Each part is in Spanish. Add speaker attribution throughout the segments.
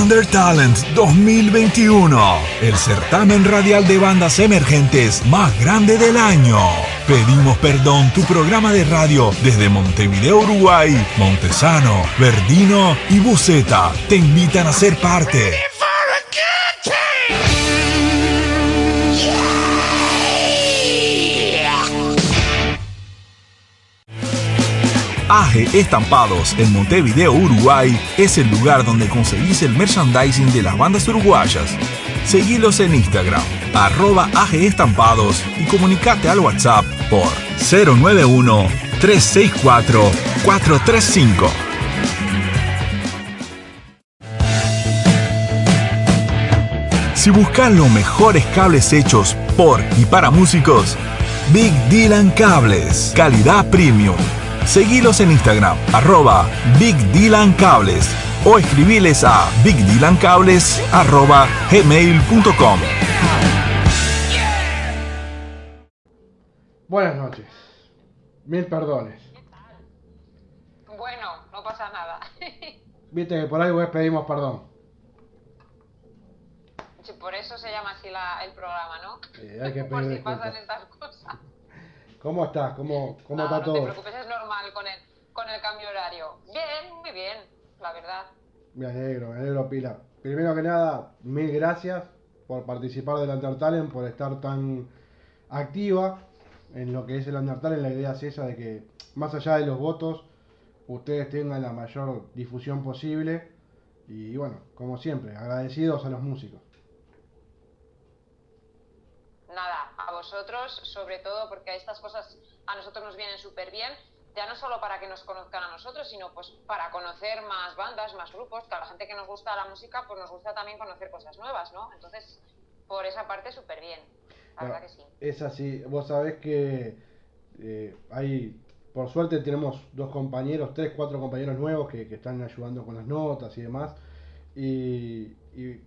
Speaker 1: Under Talent 2021, el certamen radial de bandas emergentes más grande del año. Pedimos perdón, tu programa de radio desde Montevideo, Uruguay, Montesano, Verdino y Buceta te invitan a ser parte. AGE Estampados en Montevideo, Uruguay, es el lugar donde conseguís el merchandising de las bandas uruguayas. Seguilos en Instagram, arroba AGE Estampados y comunicate al WhatsApp por 091-364-435. Si buscas los mejores cables hechos por y para músicos, Big Dylan Cables, calidad premium Seguilos en Instagram, arroba Big Dylan Cables o escribiles a bigdylancables arroba gmail.com.
Speaker 2: Buenas noches. Mil perdones.
Speaker 3: Bueno, no pasa nada.
Speaker 2: Viste que por es pedimos perdón.
Speaker 3: Sí, por eso se llama así la- el programa, ¿no?
Speaker 2: Hay que
Speaker 3: por
Speaker 2: pedir
Speaker 3: si pasan estas cosas.
Speaker 2: ¿Cómo estás? ¿Cómo, cómo
Speaker 3: no,
Speaker 2: está
Speaker 3: no
Speaker 2: todo?
Speaker 3: te preocupes, es normal con el, con el cambio horario. Bien, muy bien, la verdad.
Speaker 2: Me alegro, me alegro, Pila. Primero que nada, mil gracias por participar del Undertale, por estar tan activa en lo que es el Undertale. La idea es esa de que, más allá de los votos, ustedes tengan la mayor difusión posible. Y bueno, como siempre, agradecidos a los músicos.
Speaker 3: Nada, a vosotros, sobre todo porque estas cosas a nosotros nos vienen súper bien, ya no solo para que nos conozcan a nosotros, sino pues para conocer más bandas, más grupos, que a la gente que nos gusta la música, pues nos gusta también conocer cosas nuevas, ¿no? Entonces, por esa parte súper bien, la verdad que sí.
Speaker 2: Es así, vos sabés que eh, hay, por suerte tenemos dos compañeros, tres, cuatro compañeros nuevos que, que están ayudando con las notas y demás. Y, y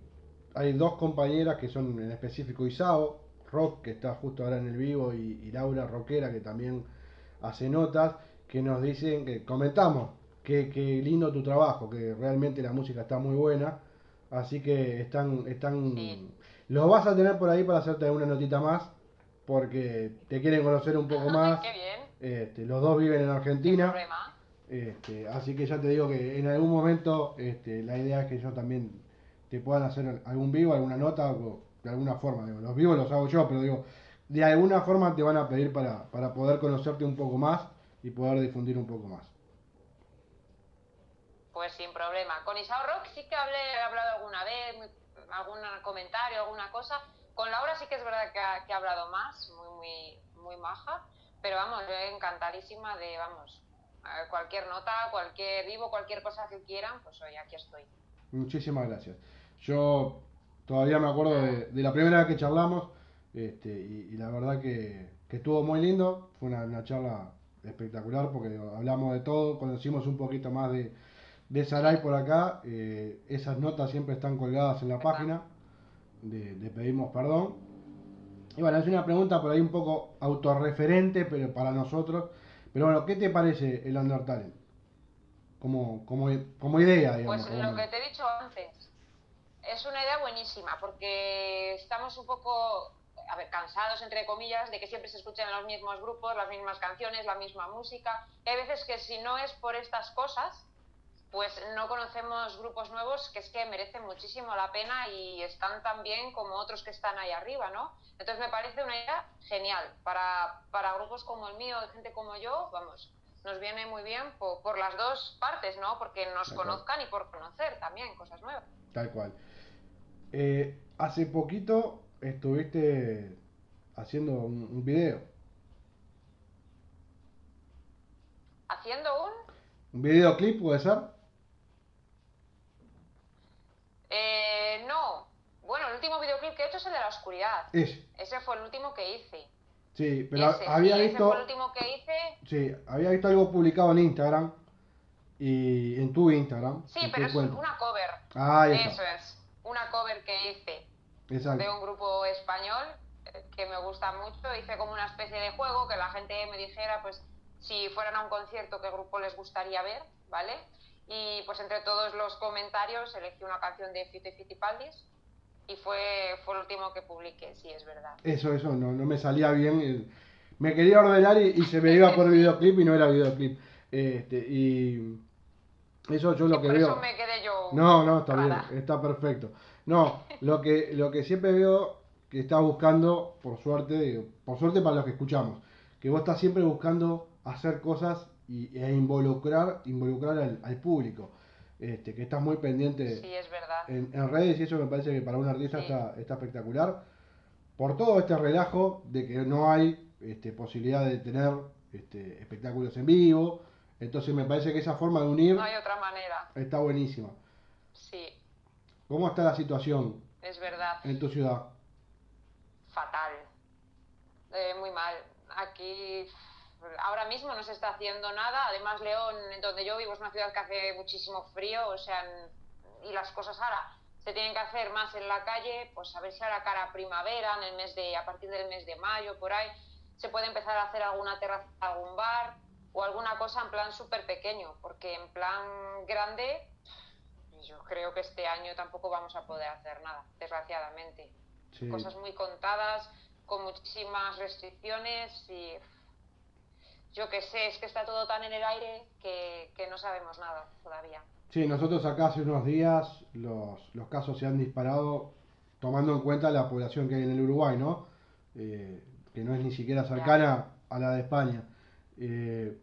Speaker 2: hay dos compañeras que son en específico Isao, Rock, que está justo ahora en el vivo, y, y Laura Roquera, que también hace notas, que nos dicen, que comentamos, que, que lindo tu trabajo, que realmente la música está muy buena. Así que están, están,
Speaker 3: Sí.
Speaker 2: los vas a tener por ahí para hacerte una notita más, porque te quieren conocer un poco más.
Speaker 3: Qué bien,
Speaker 2: Este, los dos viven en Argentina, este, así que ya te digo que en algún momento este, la idea es que yo también te puedan hacer algún vivo, alguna nota, o de alguna forma. Digo, los vivos los hago yo, pero digo, de alguna forma te van a pedir para, para poder conocerte un poco más y poder difundir un poco más.
Speaker 3: Pues sin problema. Con Isao Rock sí que hablé, he hablado alguna vez, algún comentario, alguna cosa. Con Laura sí que es verdad que ha, que ha hablado más, muy, muy, muy maja. Pero vamos, yo encantadísima de, vamos, cualquier nota, cualquier vivo, cualquier cosa que quieran, pues hoy aquí estoy.
Speaker 2: Muchísimas gracias. Yo todavía me acuerdo de, de la primera vez que charlamos este, y, y la verdad que, que estuvo muy lindo. Fue una, una charla espectacular porque digo, hablamos de todo, conocimos un poquito más de, de Sarai por acá. eh, esas notas siempre están colgadas en la página de, de Pedimos Perdón. Y bueno, es una pregunta por ahí un poco autorreferente, pero para nosotros. Pero bueno, ¿qué te parece el Undertale? Como, como, como idea, digamos.
Speaker 3: Pues lo que te he dicho antes, es una idea buenísima, porque estamos un poco, a ver, cansados, entre comillas, de que siempre se escuchen los mismos grupos, las mismas canciones, la misma música. Y hay veces que si no es por estas cosas, pues no conocemos grupos nuevos que es que merecen muchísimo la pena y están tan bien como otros que están ahí arriba, ¿no? Entonces me parece una idea genial para, para grupos como el mío, de gente como yo, vamos, nos viene muy bien por, por las dos partes, ¿no? Porque nos
Speaker 2: Tal cual.
Speaker 3: conozcan y por conocer también cosas nuevas.
Speaker 2: Tal cual. Eh, hace poquito estuviste haciendo un, un video.
Speaker 3: Haciendo un...
Speaker 2: ¿Un videoclip puede ser?
Speaker 3: Eh, no. Bueno, el último videoclip que he hecho es el de la oscuridad.
Speaker 2: Ese.
Speaker 3: Ese fue el último que hice.
Speaker 2: Sí, pero
Speaker 3: ese,
Speaker 2: había
Speaker 3: sí, ese
Speaker 2: visto.
Speaker 3: fue el último que hice.
Speaker 2: Sí, había visto algo publicado en Instagram. Y en tu Instagram.
Speaker 3: Sí, pero es
Speaker 2: cuenta.
Speaker 3: una cover.
Speaker 2: Ah,
Speaker 3: Eso es. Una cover que hice
Speaker 2: Exacto.
Speaker 3: de un grupo español eh, que me gusta mucho. Hice como una especie de juego que la gente me dijera, pues, si fueran a un concierto, qué grupo les gustaría ver, ¿vale? Y pues entre todos los comentarios elegí una canción de Fito y Fitipaldis y fue, fue el último que publiqué, sí, es verdad.
Speaker 2: Eso, eso, no, no me salía bien. Me quería ordenar y, se me iba por videoclip y no era videoclip. Este, y eso yo lo que veo.
Speaker 3: Eso me quedé yo.
Speaker 2: No, no, está bien, está perfecto. No, lo que, lo que siempre veo que estás buscando, por suerte, por suerte para los que escuchamos, que vos estás siempre buscando hacer cosas y, e involucrar, involucrar al, público. Este, que estás muy pendiente
Speaker 3: sí, es verdad.
Speaker 2: En, redes y eso me parece que para un artista está, está espectacular. Por todo este relajo de que no hay este, posibilidad de tener este, espectáculos en vivo. Entonces me parece que esa forma de unir...
Speaker 3: No hay otra manera.
Speaker 2: Está buenísima.
Speaker 3: Sí.
Speaker 2: ¿Cómo está la situación?
Speaker 3: Es verdad.
Speaker 2: En tu ciudad.
Speaker 3: Fatal. Eh, muy mal. Aquí ahora mismo no se está haciendo nada. Además, León, donde yo vivo, es una ciudad que hace muchísimo frío, o sea, y las cosas ahora se tienen que hacer más en la calle, pues a ver si ahora cara primavera, en el mes de, a partir del mes de mayo, por ahí, se puede empezar a hacer alguna terraza, algún bar o alguna cosa en plan súper pequeño, porque en plan grande yo creo que este año tampoco vamos a poder hacer nada, desgraciadamente. Cosas muy contadas, con muchísimas restricciones y yo qué sé, es que está todo tan en el aire que, no sabemos nada todavía.
Speaker 2: Sí, nosotros acá hace unos días los, los casos se han disparado tomando en cuenta la población que hay en el Uruguay, ¿no? Eh, que no es ni siquiera cercana a la de España. Eh,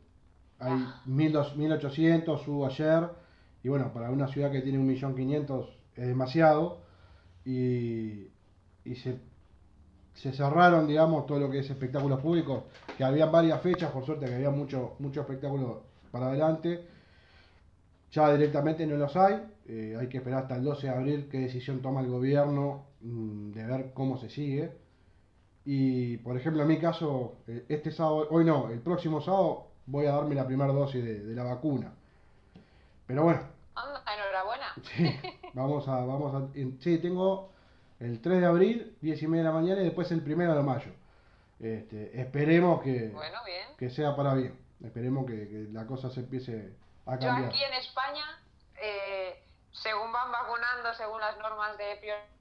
Speaker 2: hay 1800, hubo ayer, y bueno, para una ciudad que tiene 1.500.000 es demasiado, y, y se, se, cerraron, digamos, todo lo que es espectáculos públicos, que había varias fechas, por suerte que había mucho, mucho espectáculo para adelante, ya directamente no los hay, eh, hay que esperar hasta el 12 de abril qué decisión toma el gobierno mm, de ver cómo se sigue. Y por ejemplo, en mi caso, eh, este sábado, hoy no, el próximo sábado voy a darme la primera dosis de, la vacuna. Pero bueno.
Speaker 3: enhorabuena.
Speaker 2: Sí, vamos a, vamos a, sí, tengo el 3 de abril, 10 y media de la mañana y después el 1 de mayo. Este, esperemos que, que sea para bien. Esperemos que, la cosa se empiece a cambiar.
Speaker 3: Yo aquí en España, eh, según van vacunando, según las normas de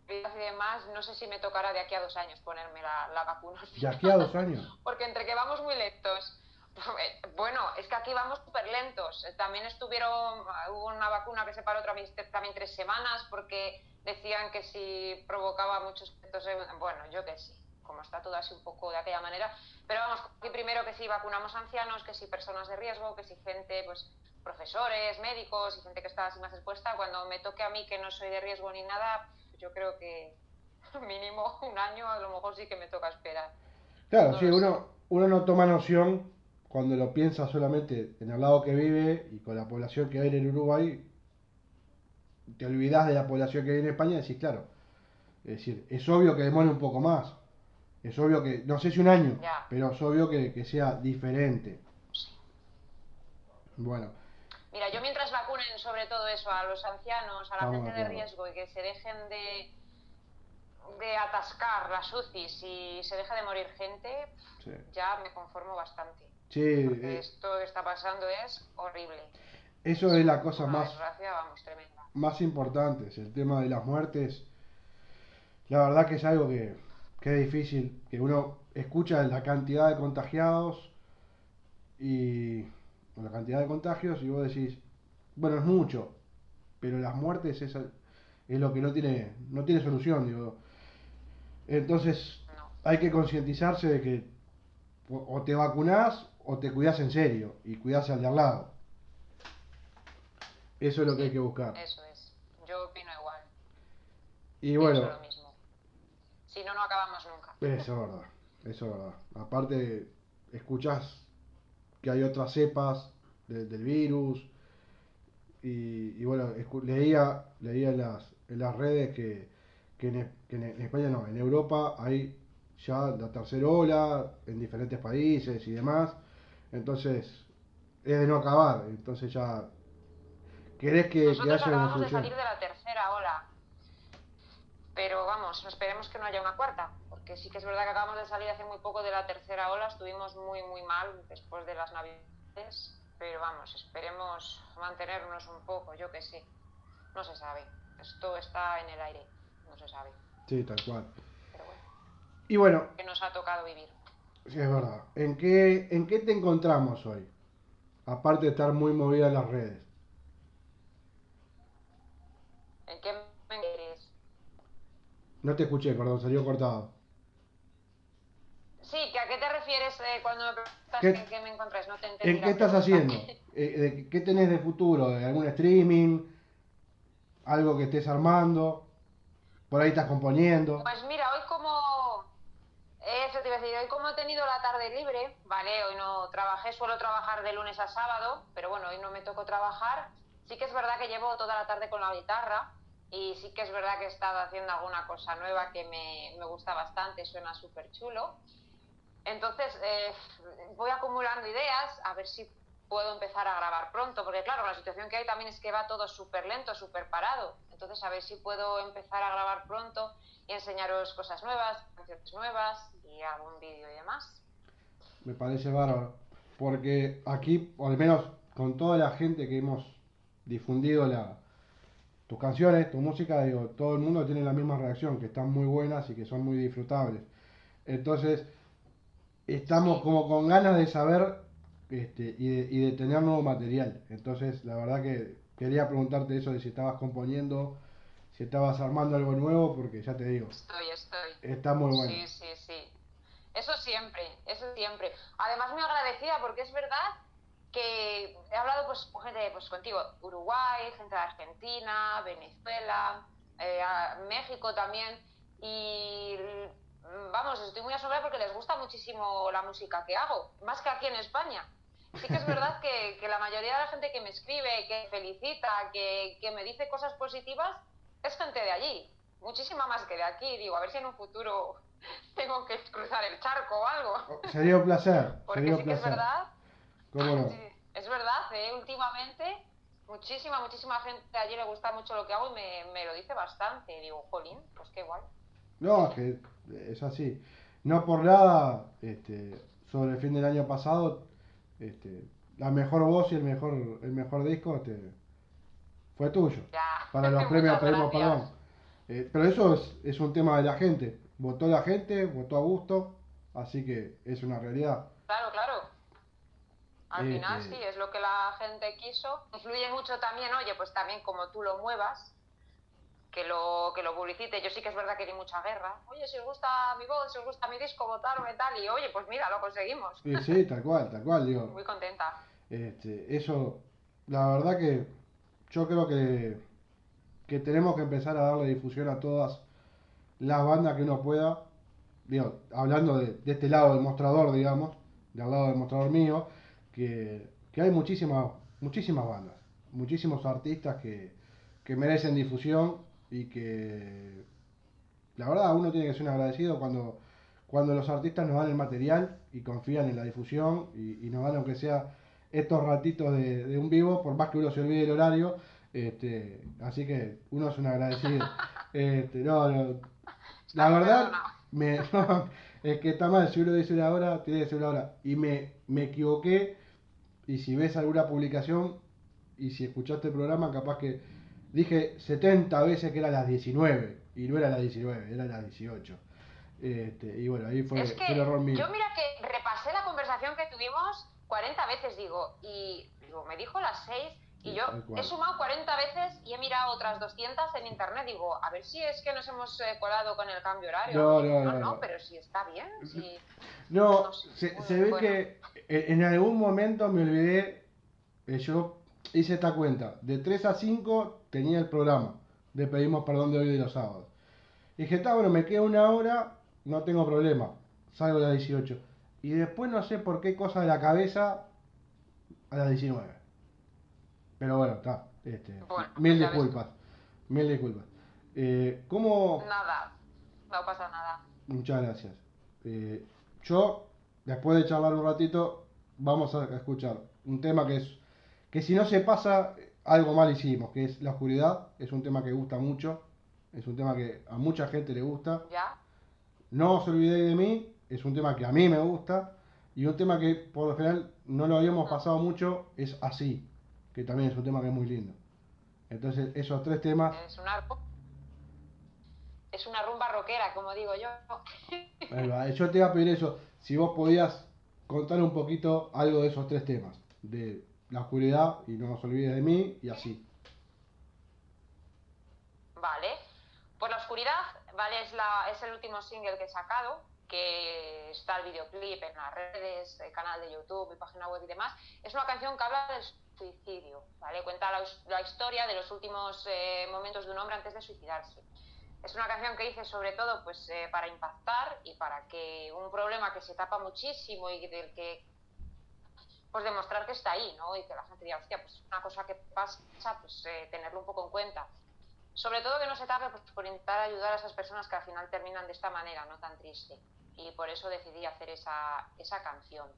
Speaker 3: y demás, no sé si me tocará de aquí a dos años ponerme la, vacuna.
Speaker 2: ¿De aquí a dos años?
Speaker 3: Porque entre que vamos muy lentos, bueno, es que aquí vamos súper lentos. También estuvieron, hubo una vacuna que se paró también tres semanas porque decían que si provocaba muchos efectos, bueno, yo que sí, como está todo así un poco de aquella manera. Pero vamos, que primero que si vacunamos ancianos, que si personas de riesgo, que si gente, pues profesores, médicos y gente que está así más expuesta, cuando me toque a mí que no soy de riesgo ni nada, yo creo que mínimo un año a lo mejor sí que me toca esperar.
Speaker 2: Claro, sí, uno, uno no toma noción cuando lo piensa solamente en el lado que vive y con la población que hay en el Uruguay, te olvidas de la población que hay en España y decís, claro, es decir, es obvio que demore un poco más, es obvio que, no sé si un año, pero es obvio que, sea diferente. Bueno.
Speaker 3: Mira, yo mientras vacunen sobre todo eso a los ancianos, a la gente de riesgo y que se dejen de, de atascar las UCIs y se deja de morir gente, ya me conformo bastante.
Speaker 2: Sí,
Speaker 3: eh, esto que está pasando es horrible.
Speaker 2: Eso es la cosa más, más importante, es el tema de las muertes. La verdad que es algo que, que es difícil, que uno escucha la cantidad de contagiados y la cantidad de contagios y vos decís, bueno, es mucho, pero las muertes es, es lo que no tiene, no tiene solución, digo. Entonces hay que concientizarse de que o te vacunás o te cuidas en serio y cuidas al de al lado. Eso es lo que hay que buscar.
Speaker 3: Eso es. Yo opino igual.
Speaker 2: Y bueno.
Speaker 3: lo mismo. Si no, no acabamos nunca.
Speaker 2: Eso es verdad. Eso es verdad. Aparte, escuchas que hay otras cepas del virus. Y, bueno, leía, leía en, las, en las redes que, que, en, España no, en Europa hay ya la tercera ola en diferentes países y demás. Entonces, es de no acabar. Entonces ya. ¿Querés que,
Speaker 3: Nosotros que haya acabamos una solución? de salir de la tercera ola. Pero vamos, esperemos que no haya una cuarta. Porque sí que es verdad que acabamos de salir hace muy poco de la tercera ola. Estuvimos muy, muy mal después de las navidades. pero vamos, esperemos mantenernos un poco, yo que sé. No se sabe. Esto está en el aire, no se sabe.
Speaker 2: Sí, tal cual.
Speaker 3: Pero bueno,
Speaker 2: Y bueno,
Speaker 3: que nos ha tocado vivir.
Speaker 2: sí, es verdad. ¿En qué, ¿En qué te encontramos hoy? Aparte de estar muy movida en las redes.
Speaker 3: ¿En qué me quieres?
Speaker 2: No te escuché, perdón, salió cortado.
Speaker 3: Sí, ¿que ¿a qué te refieres eh, cuando me preguntas
Speaker 2: ¿Qué-
Speaker 3: en qué me encontráis? No te entendí
Speaker 2: ¿En qué estás haciendo? Eh, ¿Qué tenés de futuro? ¿De algún streaming? ¿Algo que estés armando? ¿Por ahí estás componiendo?
Speaker 3: Pues mira, hoy como... Eso te iba a decir, hoy como he tenido la tarde libre, ¿vale? Hoy no trabajé, suelo trabajar de lunes a sábado, pero bueno, hoy no me tocó trabajar. Sí que es verdad que llevo toda la tarde con la guitarra y sí que es verdad que he estado haciendo alguna cosa nueva que me, me gusta bastante, suena súper chulo. Entonces, eh, voy acumulando ideas a ver si puedo empezar a grabar pronto, porque claro, la situación que hay también es que va todo súper lento, súper parado. Entonces, a ver si puedo empezar a grabar pronto y enseñaros cosas nuevas, canciones nuevas y algún vídeo y demás.
Speaker 2: Me parece bárbaro. Porque aquí, o al menos con toda la gente que hemos difundido la, tus canciones, tu música, digo, todo el mundo tiene la misma reacción, que están muy buenas y que son muy disfrutables. Entonces, estamos como con ganas de saber este, y, de, y de tener nuevo material. Entonces, la verdad que quería preguntarte eso de si estabas componiendo, si estabas armando algo nuevo, porque ya te digo,
Speaker 3: Estoy, estoy.
Speaker 2: está muy bueno.
Speaker 3: Sí, sí, sí. Eso siempre, eso siempre. Además, muy agradecida porque es verdad que he hablado pues con gente, pues contigo, Uruguay, gente de Argentina, Venezuela, eh, México también. Y vamos, estoy muy asombrada porque les gusta muchísimo la música que hago, más que aquí en España. Sí que es verdad que, que la mayoría de la gente que me escribe, que felicita, que, que me dice cosas positivas, es gente de allí. Muchísima más que de aquí. Digo, a ver si en un futuro tengo que cruzar el charco o algo.
Speaker 2: Sería un placer,
Speaker 3: Porque
Speaker 2: sería un
Speaker 3: sí que es
Speaker 2: placer.
Speaker 3: verdad,
Speaker 2: ¿Cómo no?
Speaker 3: es verdad, ¿eh? últimamente muchísima, muchísima gente de allí le gusta mucho lo que hago y me, me lo dice bastante. Digo, jolín, pues qué guay.
Speaker 2: No, es que es así. No por nada, este, sobre el fin del año pasado, este, la mejor voz y el mejor, el mejor disco este, fue tuyo.
Speaker 3: Ya.
Speaker 2: Para los premios pedimos perdón. Eh, pero eso es, es un tema de la gente. Votó la gente, votó a gusto, así que es una realidad.
Speaker 3: Claro, claro. Al
Speaker 2: Eh,
Speaker 3: final
Speaker 2: eh.
Speaker 3: sí, es lo que la gente quiso. Influye mucho también, oye, pues también como tú lo muevas, que lo, que lo publicite. Yo sí que es verdad que di mucha guerra. Oye, si os gusta mi voz, si os gusta mi disco, votarme tal. Y oye, pues mira, lo conseguimos.
Speaker 2: Sí, sí, tal cual, tal cual, digo.
Speaker 3: Muy contenta.
Speaker 2: Este, eso, la verdad que yo creo que, que tenemos que empezar a darle difusión a todas las bandas que uno pueda. Digo, hablando de, de este lado del mostrador, digamos, del lado del mostrador mío, que, que hay muchísimas, muchísimas bandas, muchísimos artistas que, que merecen difusión y que la verdad uno tiene que ser un agradecido cuando, cuando los artistas nos dan el material y confían en la difusión y, y nos dan aunque sea estos ratitos de, de un vivo, por más que uno se olvide el horario, este, así que uno es un agradecido. Este, no, no, la verdad, me, es que está mal, si uno dice una hora, tiene que decir una hora. Y me, me equivoqué, y si ves alguna publicación, y si escuchaste el programa, capaz que dije 70 veces que era las 19, y no era las 19, era las 18. Este, y bueno, ahí fue,
Speaker 3: es que
Speaker 2: fue el error mío.
Speaker 3: yo mira que repasé la conversación que tuvimos 40 veces, digo, y digo, me dijo las 6 y yo he sumado 40 veces y he mirado otras 200 en internet, digo, a ver si es que nos hemos eh, colado con el cambio horario.
Speaker 2: No,
Speaker 3: Digo,
Speaker 2: no, no, no.
Speaker 3: pero si está bien, si...
Speaker 2: No,
Speaker 3: No sé,
Speaker 2: se, se ve
Speaker 3: bueno.
Speaker 2: que en en algún momento me olvidé, eh, yo hice esta cuenta, de 3 a 5 tenía el programa de Pedimos Perdón de hoy de los sábados. Y dije, está bueno, me queda una hora, no tengo problema, salgo a las 18. Y después no sé por qué cosa de la cabeza a las 19. Pero bueno, está. Este,
Speaker 3: Bueno,
Speaker 2: mil disculpas, mil disculpas. Eh, ¿Cómo,
Speaker 3: Nada, no pasa nada.
Speaker 2: Muchas gracias. Eh, yo, después de charlar un ratito, vamos a escuchar un tema que es que si no se pasa, algo mal hicimos, que es La Oscuridad. Es un tema que gusta mucho, es un tema que a mucha gente le gusta.
Speaker 3: ¿Ya?
Speaker 2: No os olvidéis de mí, es un tema que a mí me gusta y un tema que por lo general no lo habíamos pasado mucho, es Así, que también es un tema que es muy lindo. Entonces, esos tres temas...
Speaker 3: Es una, es una rumba rockera, como digo yo.
Speaker 2: Yo te iba a pedir eso, si vos podías contar un poquito algo de esos tres temas, de la oscuridad y no nos olvides de mí y así.
Speaker 3: Vale, pues la oscuridad, vale, es, la, es el último single que he sacado, que está el videoclip en las redes, el canal de YouTube, mi página web y demás. Es una canción que habla del suicidio, ¿vale? Cuenta la, historia de los últimos eh, momentos de un hombre antes de suicidarse. Es una canción que hice sobre todo pues eh, para impactar y para que un problema que se tapa muchísimo y del que pues demostrar que está ahí, ¿no? Y que la gente diga, hostia, pues una cosa que pasa, pues eh, tenerlo un poco en cuenta. Sobre todo que no se tape pues, por intentar ayudar a esas personas que al final terminan de esta manera, no tan triste. Y por eso decidí hacer esa, esa canción.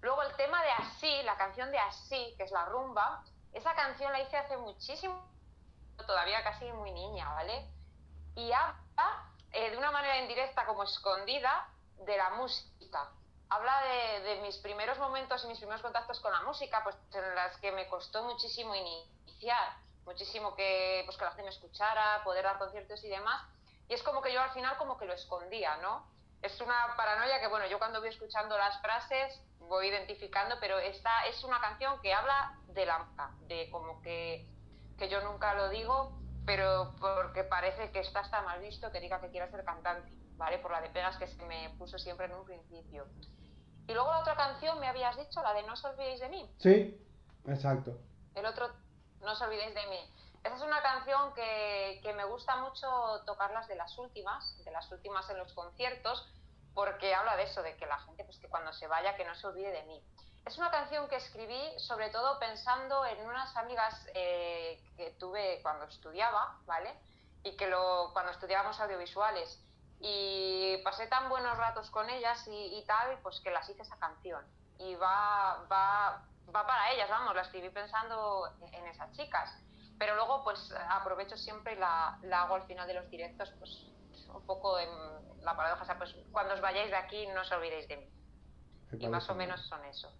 Speaker 3: Luego el tema de Así, la canción de Así, que es la rumba, esa canción la hice hace muchísimo, todavía casi muy niña, ¿vale? y habla eh, de una manera indirecta como escondida de la música. Habla de, mis primeros momentos y mis primeros contactos con la música, pues en las que me costó muchísimo iniciar, muchísimo que, pues, que la gente me escuchara, poder dar conciertos y demás. Y es como que yo al final como que lo escondía, ¿no? Es una paranoia que, bueno, yo cuando voy escuchando las frases voy identificando, pero esta es una canción que habla de la de como que, que yo nunca lo digo, pero porque parece que está hasta mal visto que diga que quiera ser cantante, ¿vale? Por la de pegas que se me puso siempre en un principio. Y luego la otra canción me habías dicho, la de No os olvidéis de mí.
Speaker 2: Sí, exacto.
Speaker 3: El otro, No os olvidéis de mí. Esa es una canción que, que me gusta mucho tocarlas de las últimas, de las últimas en los conciertos, porque habla de eso, de que la gente, pues que cuando se vaya, que no se olvide de mí. Es una canción que escribí sobre todo pensando en unas amigas eh, que tuve cuando estudiaba, ¿vale? Y que lo, cuando estudiábamos audiovisuales. Y pasé tan buenos ratos con ellas y, tal, pues que las hice esa canción. Y va, va, va para ellas, vamos, la escribí pensando en esas chicas. Pero luego, pues aprovecho siempre y la, la hago al final de los directos, pues un poco en la paradoja, o sea, pues cuando os vayáis de aquí no os olvidéis de mí. Y más o menos son eso.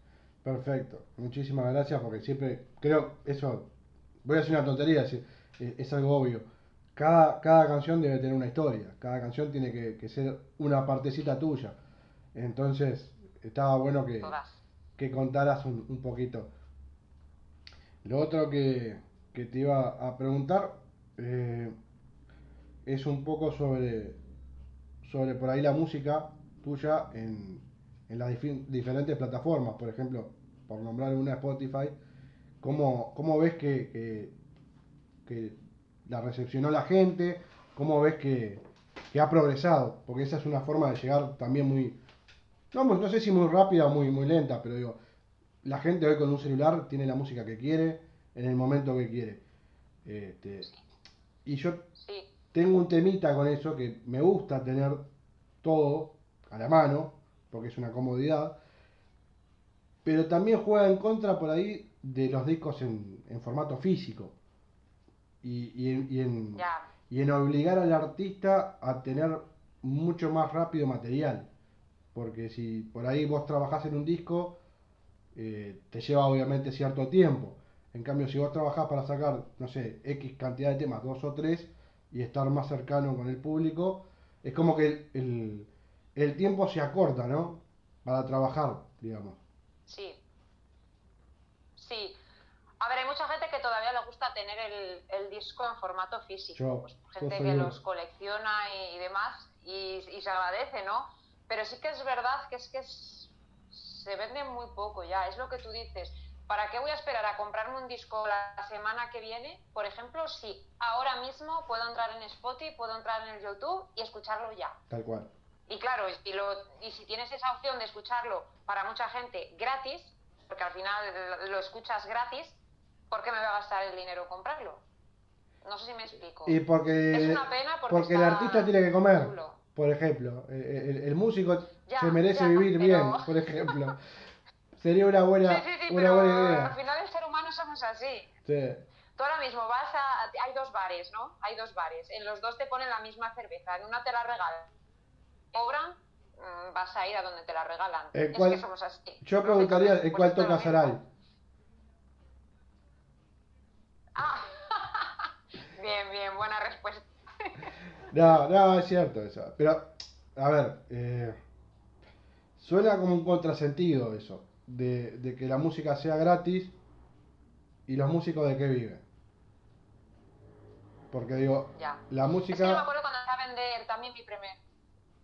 Speaker 2: Perfecto, muchísimas gracias porque siempre creo eso, voy a decir una tontería, es, algo obvio. Cada, cada canción debe tener una historia, cada canción tiene que, ser una partecita tuya. Entonces, estaba bueno que, que contaras un, poquito. Lo otro que, que te iba a preguntar eh, es un poco sobre, sobre por ahí la música tuya en, en las diferentes plataformas, por ejemplo, por nombrar una Spotify, ¿cómo, cómo ves que, que, la recepcionó la gente? ¿Cómo ves que, que, ha progresado? Porque esa es una forma de llegar también muy, no, no sé si muy rápida o muy, muy lenta, pero digo, la gente hoy con un celular tiene la música que quiere, en el momento que quiere. Este, y yo tengo un temita con eso que me gusta tener todo a la mano, porque es una comodidad, pero también juega en contra por ahí de los discos en, formato físico y, y, en, y, en, obligar al artista a tener mucho más rápido material, porque si por ahí vos trabajás en un disco, eh, te lleva obviamente cierto tiempo. En cambio, si vos trabajás para sacar, no sé, X cantidad de temas, dos o tres, y estar más cercano con el público, es como que el, el tiempo se acorta, ¿no? Para trabajar, digamos.
Speaker 3: Sí. Sí. A ver, hay mucha gente que todavía le gusta tener el, disco en formato físico. pues, gente que los colecciona y, demás, y, se agradece, ¿no? Pero sí que es verdad que es que se vende muy poco ya, es lo que tú dices. ¿Para qué voy a esperar a comprarme un disco la semana que viene? Por ejemplo, si ahora mismo puedo entrar en Spotify, puedo entrar en el YouTube y escucharlo ya.
Speaker 2: Tal cual.
Speaker 3: Y claro, y, lo, y si tienes esa opción de escucharlo para mucha gente gratis, porque al final lo escuchas gratis, ¿por qué me va a gastar el dinero en comprarlo? No sé si me explico.
Speaker 2: Y porque,
Speaker 3: es una pena porque,
Speaker 2: el artista tiene que comer. Por ejemplo, el, músico se merece vivir bien, por ejemplo. Sería una buena, una buena idea.
Speaker 3: Al final el ser humano somos así.
Speaker 2: Sí.
Speaker 3: Tú ahora mismo vas a... Hay dos bares, ¿no? Hay dos bares. En los dos te ponen la misma cerveza. En una te la regalan cobran mm, vas a ir a donde te la regalan.
Speaker 2: ¿En
Speaker 3: es
Speaker 2: cuál-
Speaker 3: que somos así.
Speaker 2: Yo preguntaría, ¿en cuál toca
Speaker 3: mismo. Ah, bien, bien, buena respuesta.
Speaker 2: No, no, es cierto eso. Pero, a ver, eh, suena como un contrasentido eso, de, de que la música sea gratis y los músicos de qué viven. Porque digo,
Speaker 3: Ya.
Speaker 2: la
Speaker 3: Es que yo me
Speaker 2: música...
Speaker 3: acuerdo cuando a vender también mi primer.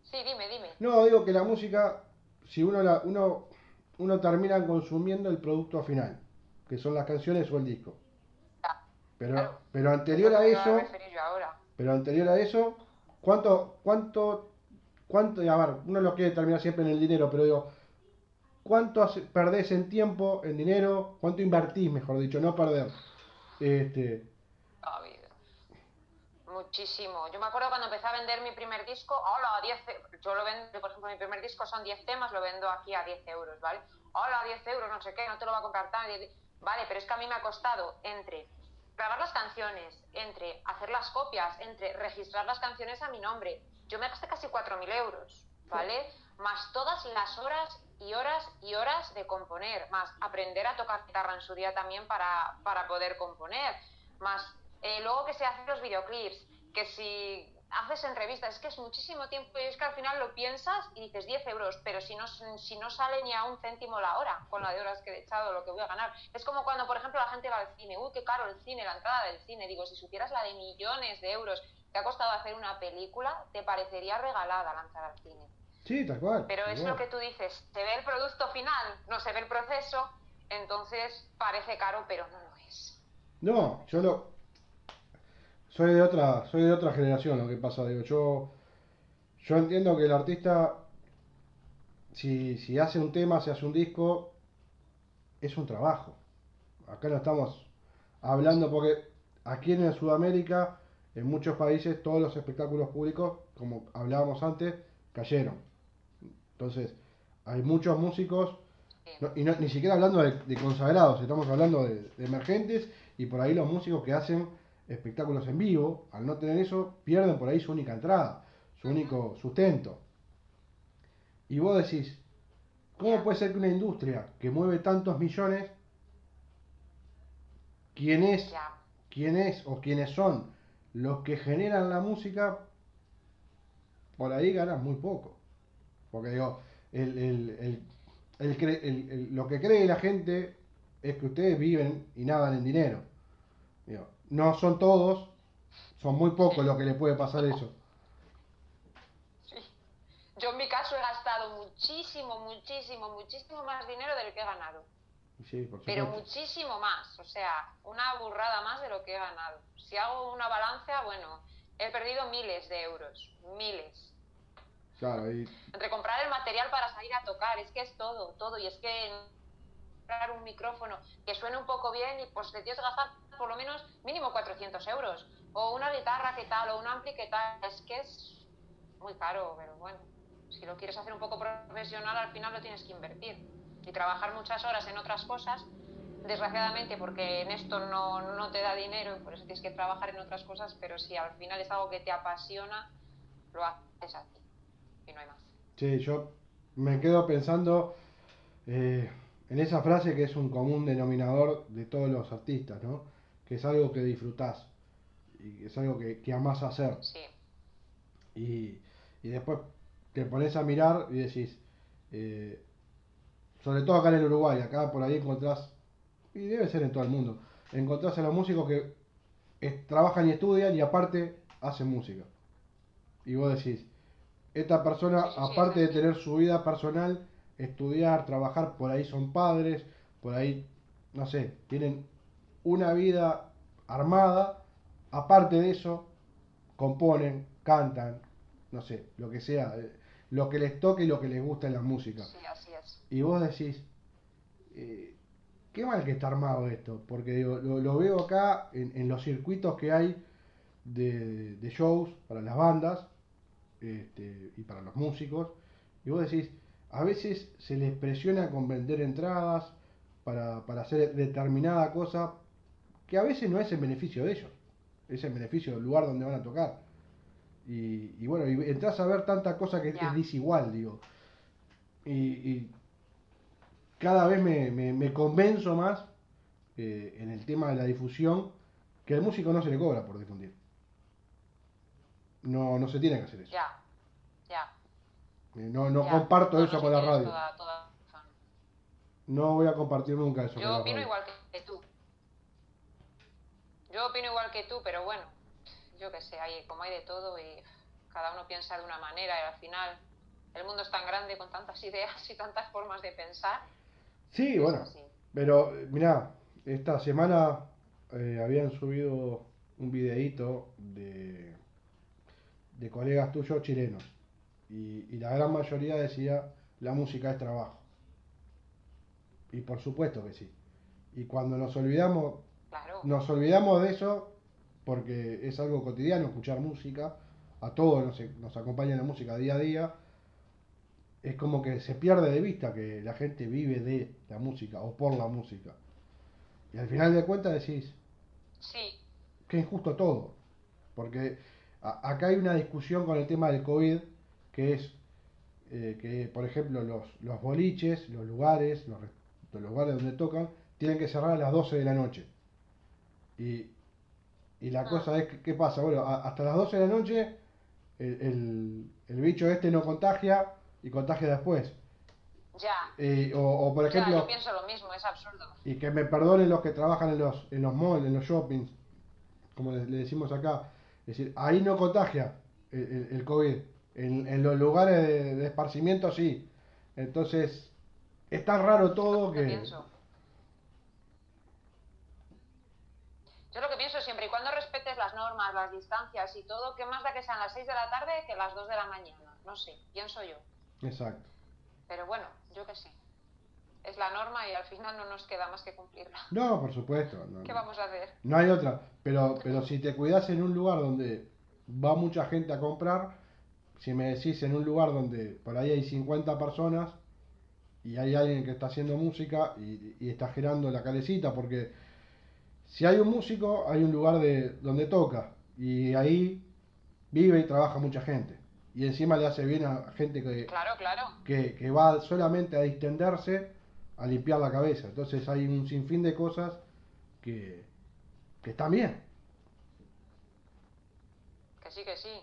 Speaker 3: Sí, dime, dime.
Speaker 2: No, digo que la música, si uno, la, uno, uno termina consumiendo el producto final, que son las canciones o el disco. Pero,
Speaker 3: Claro.
Speaker 2: pero anterior a eso...
Speaker 3: referir yo ahora.
Speaker 2: Pero anterior a eso, ¿cuánto, cuánto, cuánto, a ver, uno lo quiere terminar siempre en el dinero, pero digo, ¿cuánto perdés en tiempo, en dinero? ¿Cuánto invertís, mejor dicho, no perder? Este,
Speaker 3: vida. Muchísimo. Yo me acuerdo cuando empecé a vender mi primer disco, hola, 10 e- Yo lo vendo, por ejemplo, mi primer disco son 10 temas, lo vendo aquí a 10 euros, ¿vale? Hola, 10 euros, no sé qué, no te lo va a comprar nadie. Vale, pero es que a mí me ha costado entre grabar las canciones, entre hacer las copias, entre registrar las canciones a mi nombre. Yo me gasté casi 4.000 euros, ¿vale? Más todas las horas y horas y horas de componer, más aprender a tocar guitarra en su día también para, para poder componer, más eh, luego que se hacen los videoclips, que si haces entrevistas, es que es muchísimo tiempo y es que al final lo piensas y dices 10 euros, pero si no, si no sale ni a un céntimo la hora con la de horas que he echado, lo que voy a ganar. Es como cuando, por ejemplo, la gente va al cine, uy, qué caro el cine, la entrada del cine. Digo, si supieras la de millones de euros que ha costado hacer una película, te parecería regalada la entrada al cine.
Speaker 2: sí, tal cual.
Speaker 3: Pero es lo que tú dices, se ve el producto final, no se ve el proceso, entonces parece caro, pero no lo es.
Speaker 2: No, yo lo soy de otra, soy de otra generación lo que pasa, digo, yo yo entiendo que el artista si, si hace un tema, si hace un disco, es un trabajo. Acá no estamos hablando porque aquí en Sudamérica, en muchos países, todos los espectáculos públicos, como hablábamos antes, cayeron. Entonces, hay muchos músicos, y no- ni siquiera hablando de, consagrados, estamos hablando de emergentes y por ahí los músicos que hacen espectáculos en vivo, al no tener eso, pierden por ahí su única entrada, su único sustento. Y vos decís, ¿cómo puede ser que una industria que mueve tantos millones, quién es, quién es o quiénes son los que generan la música, por ahí ganan muy poco? Porque digo, el, el- el- lo que cree la gente es que ustedes viven y nadan en dinero. Digo, no son todos, son muy pocos los que les puede pasar eso.
Speaker 3: sí. Yo en mi caso he gastado muchísimo, muchísimo, muchísimo más dinero del que he ganado.
Speaker 2: Sí, por
Speaker 3: Pero muchísimo más, o sea, una burrada más de lo que he ganado. Si hago una balanza, bueno, he perdido miles de euros, miles.
Speaker 2: Claro, y
Speaker 3: Entre comprar el material para salir a tocar, es que es todo, todo. Y es que comprar un micrófono que suene un poco bien y pues te tienes que gastar por lo menos mínimo 400 euros. O una guitarra que tal, o un ampli que tal. Es que es muy caro, pero bueno, si lo quieres hacer un poco profesional, al final lo tienes que invertir. Y trabajar muchas horas en otras cosas, desgraciadamente, porque en esto no, no te da dinero, por eso tienes que trabajar en otras cosas, pero si al final es algo que te apasiona, lo haces a. Y no hay más.
Speaker 2: Sí, yo me quedo pensando eh, en esa frase que es un común denominador de todos los artistas, ¿no? Que es algo que disfrutás y que es algo que, que amás hacer.
Speaker 3: Sí.
Speaker 2: Y, y después te pones a mirar y decís, eh, sobre todo acá en el Uruguay, acá por ahí encontrás, y debe ser en todo el mundo, encontrás a los músicos que trabajan y estudian y aparte hacen música. Y vos decís, esta persona, aparte de tener su vida personal, estudiar, trabajar, por ahí son padres, por ahí, no sé, tienen una vida armada, aparte de eso, componen, cantan, no sé, lo que sea, eh, lo que les toque y lo que les gusta en la música.
Speaker 3: Sí, así es.
Speaker 2: Y vos decís, eh, qué mal que está armado esto, porque digo, lo, lo veo acá en, en los circuitos que hay de, de shows para las bandas este, y para los músicos, y vos decís, a veces se les presiona con vender entradas para, para hacer determinada cosa que a veces no es en beneficio de ellos, es en beneficio del lugar donde van a tocar. Y, bueno, y entras a ver tanta cosa que es desigual, digo. Y, y cada vez me, me, me convenzo más eh, en el tema de la difusión que al músico no se le cobra por difundir. No, no se tiene que hacer eso.
Speaker 3: Ya, ya.
Speaker 2: Eh, No, no
Speaker 3: ya.
Speaker 2: comparto
Speaker 3: No,
Speaker 2: eso
Speaker 3: no,
Speaker 2: con la radio.
Speaker 3: toda- toda razón.
Speaker 2: No voy a compartir nunca eso con
Speaker 3: Yo opino igual que tú. Yo opino igual que tú, pero bueno, yo qué sé, hay, como hay de todo y cada uno piensa de una manera y al final el mundo es tan grande con tantas ideas y tantas formas de pensar.
Speaker 2: Sí, bueno,
Speaker 3: así.
Speaker 2: pero eh, mirá, esta semana eh, habían subido un videíto de, de colegas tuyos chilenos y, y la gran mayoría decía la música es trabajo. Y por supuesto que sí. Y cuando nos olvidamos,
Speaker 3: Claro.
Speaker 2: nos olvidamos de eso porque es algo cotidiano escuchar música, a todos nos, nos acompaña la música día a día, es como que se pierde de vista que la gente vive de la música o por la música. Y al final de cuentas decís,
Speaker 3: Sí,
Speaker 2: que injusto todo, porque a- acá hay una discusión con el tema del COVID, que es eh, que, por ejemplo, los, los boliches, los lugares, los, los lugares donde tocan, tienen que cerrar a las 12 de la noche. Y, y la
Speaker 3: Ah.
Speaker 2: cosa es, que- ¿qué pasa? Bueno, a- hasta las 12 de la noche el, el, el bicho este no contagia y contagia después.
Speaker 3: ya.
Speaker 2: Eh, o, o, por
Speaker 3: Ya,
Speaker 2: ejemplo,
Speaker 3: yo pienso lo mismo, es absurdo.
Speaker 2: y que me perdonen los que trabajan en los, en los malls, en los shoppings, como le, le decimos acá. Es decir, ahí no contagia el, el- COVID. En, en los lugares de, de esparcimiento sí. Entonces, es tan raro todo que...
Speaker 3: pienso. Yo lo que pienso siempre y cuando respetes las normas, las distancias y todo, ¿qué más da que sean las 6 de la tarde que las 2 de la mañana? No sé, pienso yo.
Speaker 2: Exacto.
Speaker 3: Pero bueno, yo qué sé. Es la norma y al final no nos queda más que cumplirla.
Speaker 2: No, por supuesto. No,
Speaker 3: ¿Qué vamos a hacer?
Speaker 2: no hay otra. Pero, pero si te cuidas en un lugar donde va mucha gente a comprar, si me decís en un lugar donde por ahí hay 50 personas y hay alguien que está haciendo música y, y está girando la calecita, porque si hay un músico, hay un lugar de donde toca y ahí vive y trabaja mucha gente. Y encima le hace bien a gente que,
Speaker 3: Claro, claro.
Speaker 2: que, que va solamente a distenderse, a limpiar la cabeza. Entonces hay un sinfín de cosas que, que están bien.
Speaker 3: Que sí, que sí.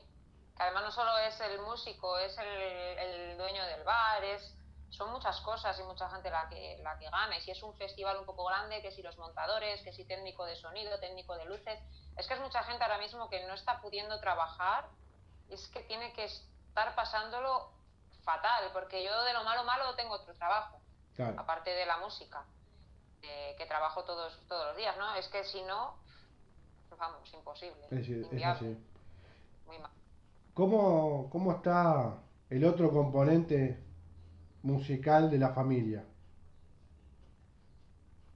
Speaker 3: Que además no solo es el músico, es el, el dueño del bar, es son muchas cosas y mucha gente la que, la que gana. Y si es un festival un poco grande, que si los montadores, que si técnico de sonido, técnico de luces. Es que es mucha gente ahora mismo que no está pudiendo trabajar y es que tiene que estar pasándolo fatal, porque yo de lo malo malo tengo otro trabajo,
Speaker 2: Claro.
Speaker 3: aparte de la música, eh, que trabajo todos, todos los días, ¿no? Es que si no, vamos, imposible.
Speaker 2: Es,
Speaker 3: muy mal.
Speaker 2: ¿Cómo, ¿Cómo está el otro componente musical de la familia?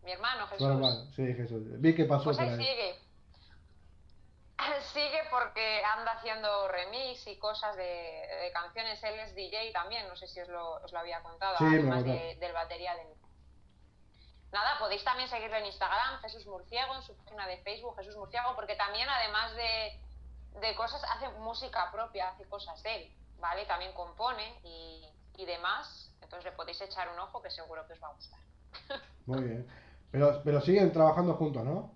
Speaker 3: Mi hermano
Speaker 2: Tu
Speaker 3: Jesús.
Speaker 2: hermano. Sí, Jesús. Vi que pasó
Speaker 3: Pues
Speaker 2: por
Speaker 3: ahí sigue. Sigue porque anda haciendo remix y cosas de, de canciones. Él es DJ también, no sé si os lo, os lo había contado,
Speaker 2: Sí,
Speaker 3: además de- del batería de Nada, podéis también seguirlo en Instagram, Jesús Murciego, en su página de Facebook, Jesús Murciego, porque también además de, de cosas, hace música propia, hace cosas de él, ¿vale? También compone y, y demás. Entonces le podéis echar un ojo que seguro que os va a gustar.
Speaker 2: Muy bien. Pero, pero siguen trabajando juntos, ¿no?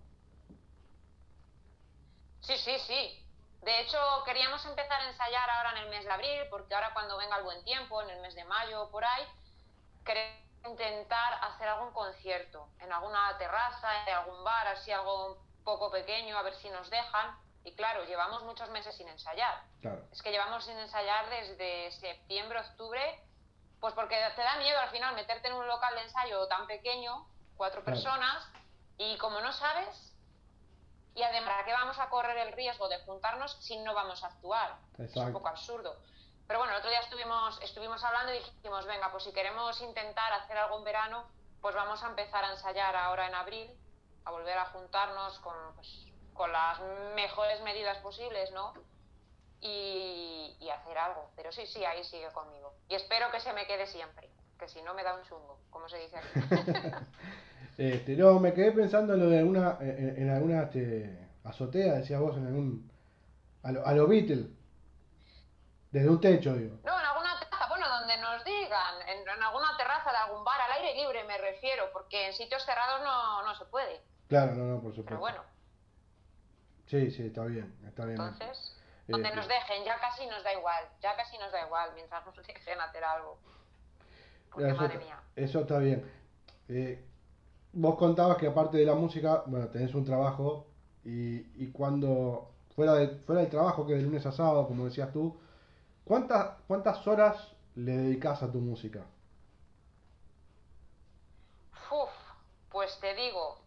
Speaker 3: Sí, sí, sí. De hecho, queríamos empezar a ensayar ahora en el mes de abril, porque ahora cuando venga el buen tiempo, en el mes de mayo o por ahí, queremos intentar hacer algún concierto en alguna terraza, en algún bar, así algo un poco pequeño, a ver si nos dejan. Y claro, llevamos muchos meses sin ensayar.
Speaker 2: Claro.
Speaker 3: Es que llevamos sin ensayar desde septiembre, octubre, pues porque te da miedo al final meterte en un local de ensayo tan pequeño, cuatro
Speaker 2: Claro.
Speaker 3: personas, y como no sabes, y además, ¿para qué vamos a correr el riesgo de juntarnos si no vamos a actuar? Es un poco absurdo. Pero bueno, el otro día estuvimos, estuvimos hablando y dijimos, venga, pues si queremos intentar hacer algo en verano, pues vamos a empezar a ensayar ahora en abril, a volver a juntarnos con, pues, con las mejores medidas posibles, ¿no? Y, y hacer algo. Pero sí, sí, ahí sigue conmigo. Y espero que se me quede siempre, que si no me da un chungo, como se dice aquí.
Speaker 2: Este, no, me quedé pensando en lo de alguna, en, en alguna este, azotea, decías vos, en algún. A lo, a lo Beatles. Desde un techo, digo.
Speaker 3: No, en alguna terraza, bueno, donde nos digan, en, alguna terraza de algún bar, al aire libre me refiero, porque en sitios cerrados no, no se puede.
Speaker 2: Claro, no, no, por supuesto.
Speaker 3: Pero bueno.
Speaker 2: Sí, sí, está bien, está bien.
Speaker 3: Entonces, donde nos dejen, ya casi nos da igual, ya casi nos da igual, mientras nos dejen hacer algo.
Speaker 2: Porque, eso, madre mía. Eso está bien. Eh, vos contabas que aparte de la música, bueno, tenés un trabajo y, y cuando fuera, de, fuera del trabajo, que de lunes a sábado, como decías tú, ¿cuántas, cuántas horas le dedicas a tu música?
Speaker 3: Uf, pues te digo,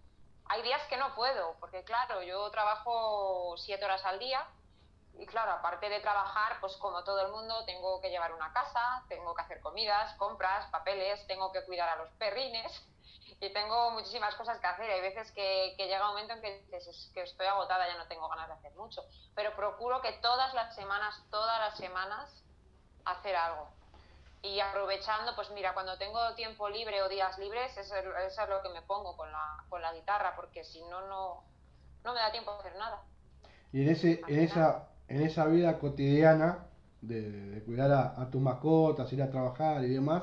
Speaker 3: hay días que no puedo, porque claro, yo trabajo siete horas al día y claro, aparte de trabajar, pues como todo el mundo, tengo que llevar una casa, tengo que hacer comidas, compras, papeles, tengo que cuidar a los perrines y tengo muchísimas cosas que hacer. Hay veces que, llega un momento en que, que estoy agotada, ya no tengo ganas de hacer mucho, pero procuro que todas las semanas, todas las semanas, hacer algo. Y aprovechando, pues mira, cuando tengo tiempo libre o días libres, eso, es lo que me pongo con la, con la guitarra, porque si no, no, no me da tiempo a hacer nada.
Speaker 2: Y en, ese, en, esa, en esa vida cotidiana de, cuidar a, a tus mascotas, ir a trabajar y demás,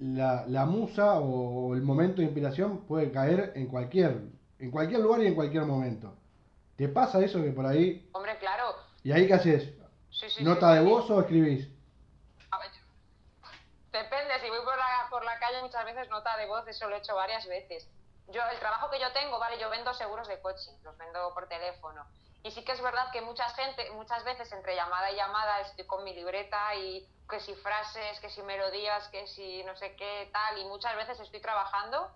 Speaker 2: la, la musa o el momento de inspiración puede caer en cualquier, en cualquier lugar y en cualquier momento. ¿Te pasa eso que por ahí...
Speaker 3: Hombre, claro.
Speaker 2: ¿Y ahí qué haces? ¿Nota de voz o escribís?
Speaker 3: depende, si voy por la, por la calle muchas veces nota de voz, eso lo he hecho varias veces. Yo, el trabajo que yo tengo, vale, yo vendo seguros de coche, los vendo por teléfono. Y sí que es verdad que mucha gente, muchas veces entre llamada y llamada estoy con mi libreta y que si frases, que si melodías, que si no sé qué tal, y muchas veces estoy trabajando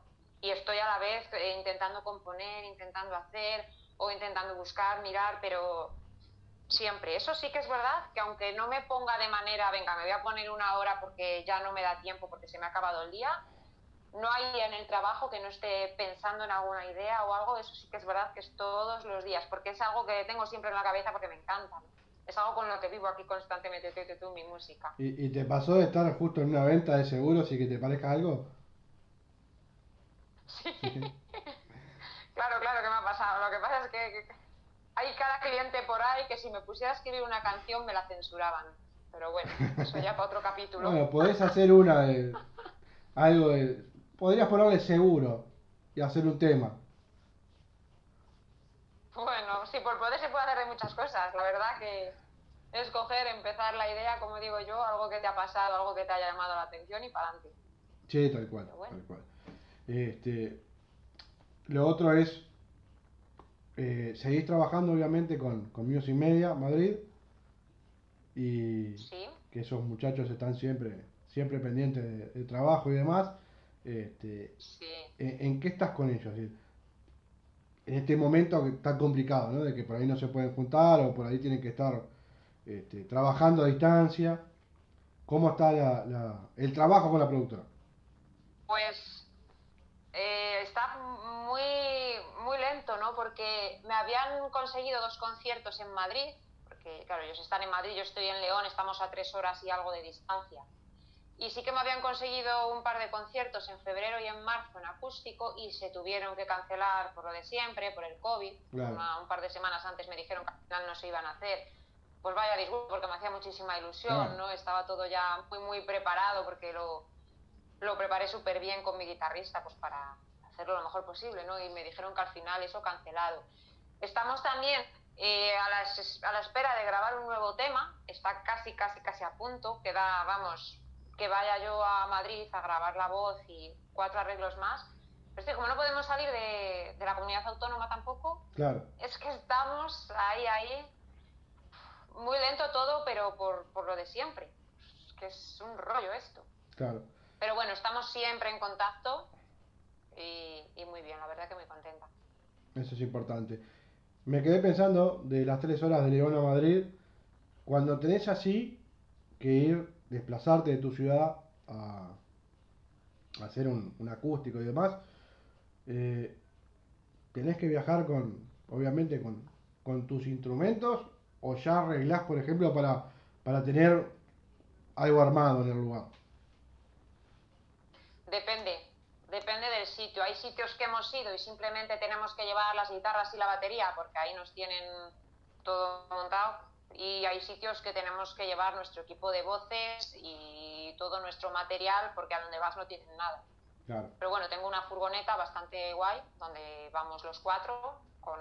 Speaker 3: y estoy a la vez eh, intentando componer, intentando hacer o intentando buscar, mirar, pero siempre. Eso sí que es verdad que aunque no me ponga de manera, venga, me voy a poner una hora porque ya no me da tiempo, porque se me ha acabado el día, no hay en el trabajo que no esté pensando en alguna idea o algo, eso sí que es verdad que es todos los días, porque es algo que tengo siempre en la cabeza porque me encanta. Es algo con lo que vivo aquí constantemente, tú, tú, mi música.
Speaker 2: ¿Y, ¿Y, te pasó de estar justo en una venta de seguros y que te parezca algo?
Speaker 3: Sí. claro, claro que me ha pasado. Lo que pasa es que, hay cada cliente por ahí que si me pusiera a escribir una canción me la censuraban. Pero bueno, eso ya para otro capítulo.
Speaker 2: Bueno, podés hacer una de... algo de podrías ponerle seguro y hacer un tema.
Speaker 3: Bueno, sí, por poder se puede hacer de muchas cosas. La verdad que escoger, empezar la idea, como digo yo, algo que te ha pasado, algo que te haya llamado la atención y para adelante.
Speaker 2: Sí, tal cual, tal cual. Este, lo otro es, eh, seguís trabajando obviamente con, con Music Media Madrid y que esos muchachos están siempre, siempre pendientes de trabajo y demás. Este, ¿en, qué estás con ellos? En este momento tan complicado, ¿no? De que por ahí no se pueden juntar o por ahí tienen que estar este, trabajando a distancia. ¿Cómo está el trabajo con la productora?
Speaker 3: Pues eh, está muy, muy lento, ¿no? Porque me habían conseguido dos conciertos en Madrid, porque claro, ellos están en Madrid, yo estoy en León, estamos a tres horas y algo de distancia y sí que me habían conseguido un par de conciertos en febrero y en marzo en acústico y se tuvieron que cancelar por lo de siempre, por el COVID. un par de semanas antes me dijeron que al final no se iban a hacer. Pues vaya disgusto porque me hacía muchísima ilusión, ¿no? Estaba todo ya muy, muy preparado porque lo, lo preparé súper bien con mi guitarrista pues para hacerlo lo mejor posible, ¿no? Y me dijeron que al final eso cancelado. Estamos también eh, a, la, a la espera de grabar un nuevo tema, está casi, casi, casi a punto, queda, vamos, que vaya yo a Madrid a grabar la voz y cuatro arreglos más. Pero es que como no podemos salir de, la comunidad autónoma tampoco,
Speaker 2: claro.
Speaker 3: es que estamos ahí, ahí, muy lento todo, pero por, por lo de siempre. Es que es un rollo esto.
Speaker 2: Claro.
Speaker 3: Pero bueno, estamos siempre en contacto y, y muy bien, la verdad que muy contenta.
Speaker 2: Eso es importante. Me quedé pensando de las tres horas de León a Madrid, cuando tenés así que ir desplazarte de tu ciudad a, hacer un, acústico y demás, eh, tenés que viajar con, obviamente, con, tus instrumentos o ya arreglás, por ejemplo, para, para tener algo armado en el lugar.
Speaker 3: Depende, depende del sitio. Hay sitios que hemos ido y simplemente tenemos que llevar las guitarras y la batería porque ahí nos tienen todo montado y hay sitios que tenemos que llevar nuestro equipo de voces y todo nuestro material porque a donde vas no tienen nada. Pero bueno, tengo una furgoneta bastante guay donde vamos los cuatro con,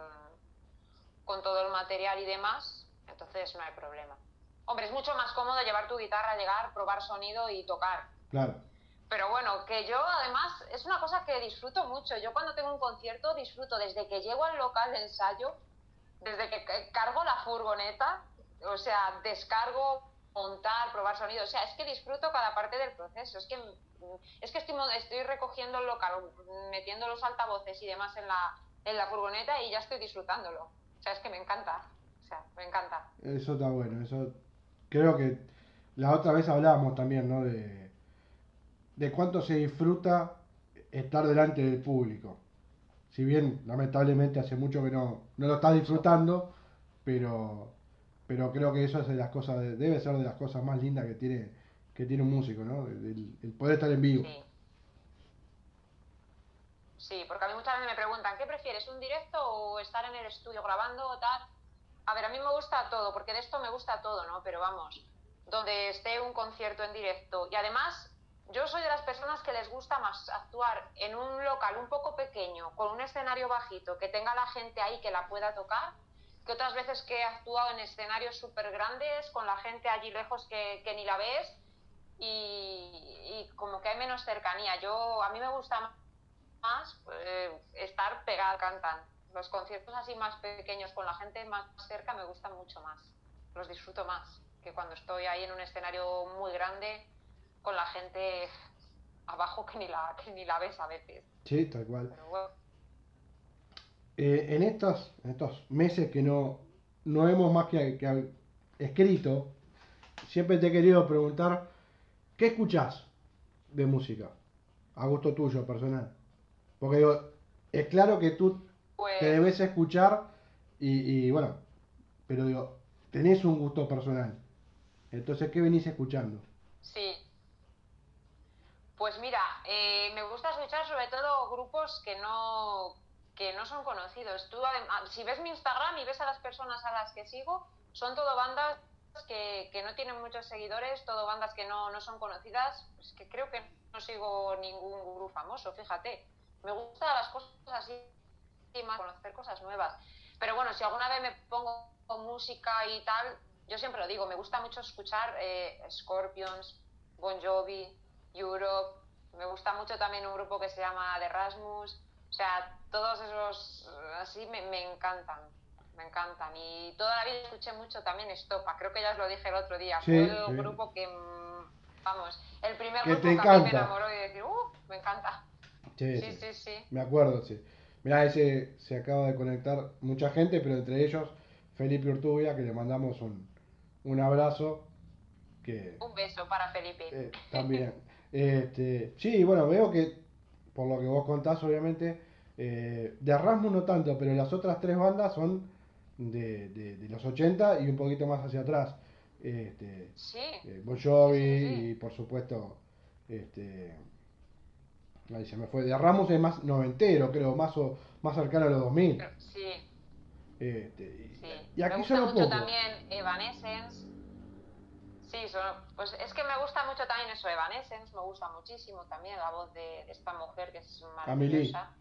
Speaker 3: con todo el material y demás, entonces no hay problema. Hombre, es mucho más cómodo llevar tu guitarra, llegar, probar sonido y tocar.
Speaker 2: Claro.
Speaker 3: Pero bueno, que yo además es una cosa que disfruto mucho. Yo cuando tengo un concierto disfruto desde que llego al local de ensayo, desde que cargo la furgoneta, o sea, descargo, montar, probar sonido. O sea, es que disfruto cada parte del proceso. Es que, es que estoy, estoy recogiendo el local, metiendo los altavoces y demás en la, en la furgoneta y ya estoy disfrutándolo. O sea, es que me encanta. O sea, me encanta.
Speaker 2: Eso está bueno. Eso creo que la otra vez hablábamos también, ¿no? De, de cuánto se disfruta estar delante del público. Si bien, lamentablemente, hace mucho que no, no lo estás disfrutando, pero pero creo que eso es de las cosas, debe ser de las cosas más lindas que tiene, que tiene un músico, ¿no? El, poder estar en vivo.
Speaker 3: Sí. sí. porque a mí muchas veces me preguntan, ¿qué prefieres, un directo o estar en el estudio grabando o tal? A ver, a mí me gusta todo, porque de esto me gusta todo, ¿no? Pero vamos, donde esté un concierto en directo. Y además, yo soy de las personas que les gusta más actuar en un local un poco pequeño, con un escenario bajito, que tenga la gente ahí que la pueda tocar, que otras veces que he actuado en escenarios súper grandes, con la gente allí lejos que, ni la ves y, como que hay menos cercanía. Yo, a mí me gusta más eh, estar pegada cantan. Los conciertos así más pequeños con la gente más cerca me gustan mucho más. Los disfruto más que cuando estoy ahí en un escenario muy grande con la gente abajo que ni la, que ni la ves a veces.
Speaker 2: Sí, tal cual. Eh, en, estos, estos meses que no, no hemos más que, escrito, siempre te he querido preguntar, ¿qué escuchas de música? A gusto tuyo, personal. Porque digo, es claro que tú te pues debes escuchar y, bueno, pero digo, tenés un gusto personal. Entonces, ¿qué venís escuchando?
Speaker 3: Sí. Pues mira, eh, me gusta escuchar sobre todo grupos que no que no son conocidos. Tú, si ves mi Instagram y ves a las personas a las que sigo, son todo bandas que, que no tienen muchos seguidores, todo bandas que no, no son conocidas. Pues que creo que no sigo ningún gurú famoso, fíjate. Me gustan las cosas así, más conocer cosas nuevas. Pero bueno, si alguna vez me pongo música y tal, yo siempre lo digo, me gusta mucho escuchar eh, Scorpions, Bon Jovi, Europe. Me gusta mucho también un grupo que se llama The Rasmus. O sea, todos esos así me, encantan, me encantan. Y toda la vida escuché mucho también Estopa, creo que ya os lo dije el otro día. Fue el grupo que, vamos, el primer grupo que a mí me enamoró y decir, ¡uh! Me encanta. Sí sí, sí,
Speaker 2: Me acuerdo, sí. Mirá, ese se acaba de conectar mucha gente, pero entre ellos Felipe Urtubia, que le mandamos un, un abrazo. Que,
Speaker 3: un beso para Felipe.
Speaker 2: Eh, también. este, sí, bueno, veo que por lo que vos contás, obviamente, eh, de Rasmus no tanto, pero las otras tres bandas son de, de, los 80 y un poquito más hacia atrás. Este,
Speaker 3: sí.
Speaker 2: Eh, bon Jovi y por supuesto, este, ahí se me fue. De Rasmus es más noventero, creo, más o, más cercano a los 2000.
Speaker 3: Sí.
Speaker 2: Este,
Speaker 3: y, sí. y aquí me gusta mucho también Evanescence. Sí, pues es que me gusta mucho también eso, Evanescence, me gusta muchísimo también la voz de, esta mujer que es maravillosa.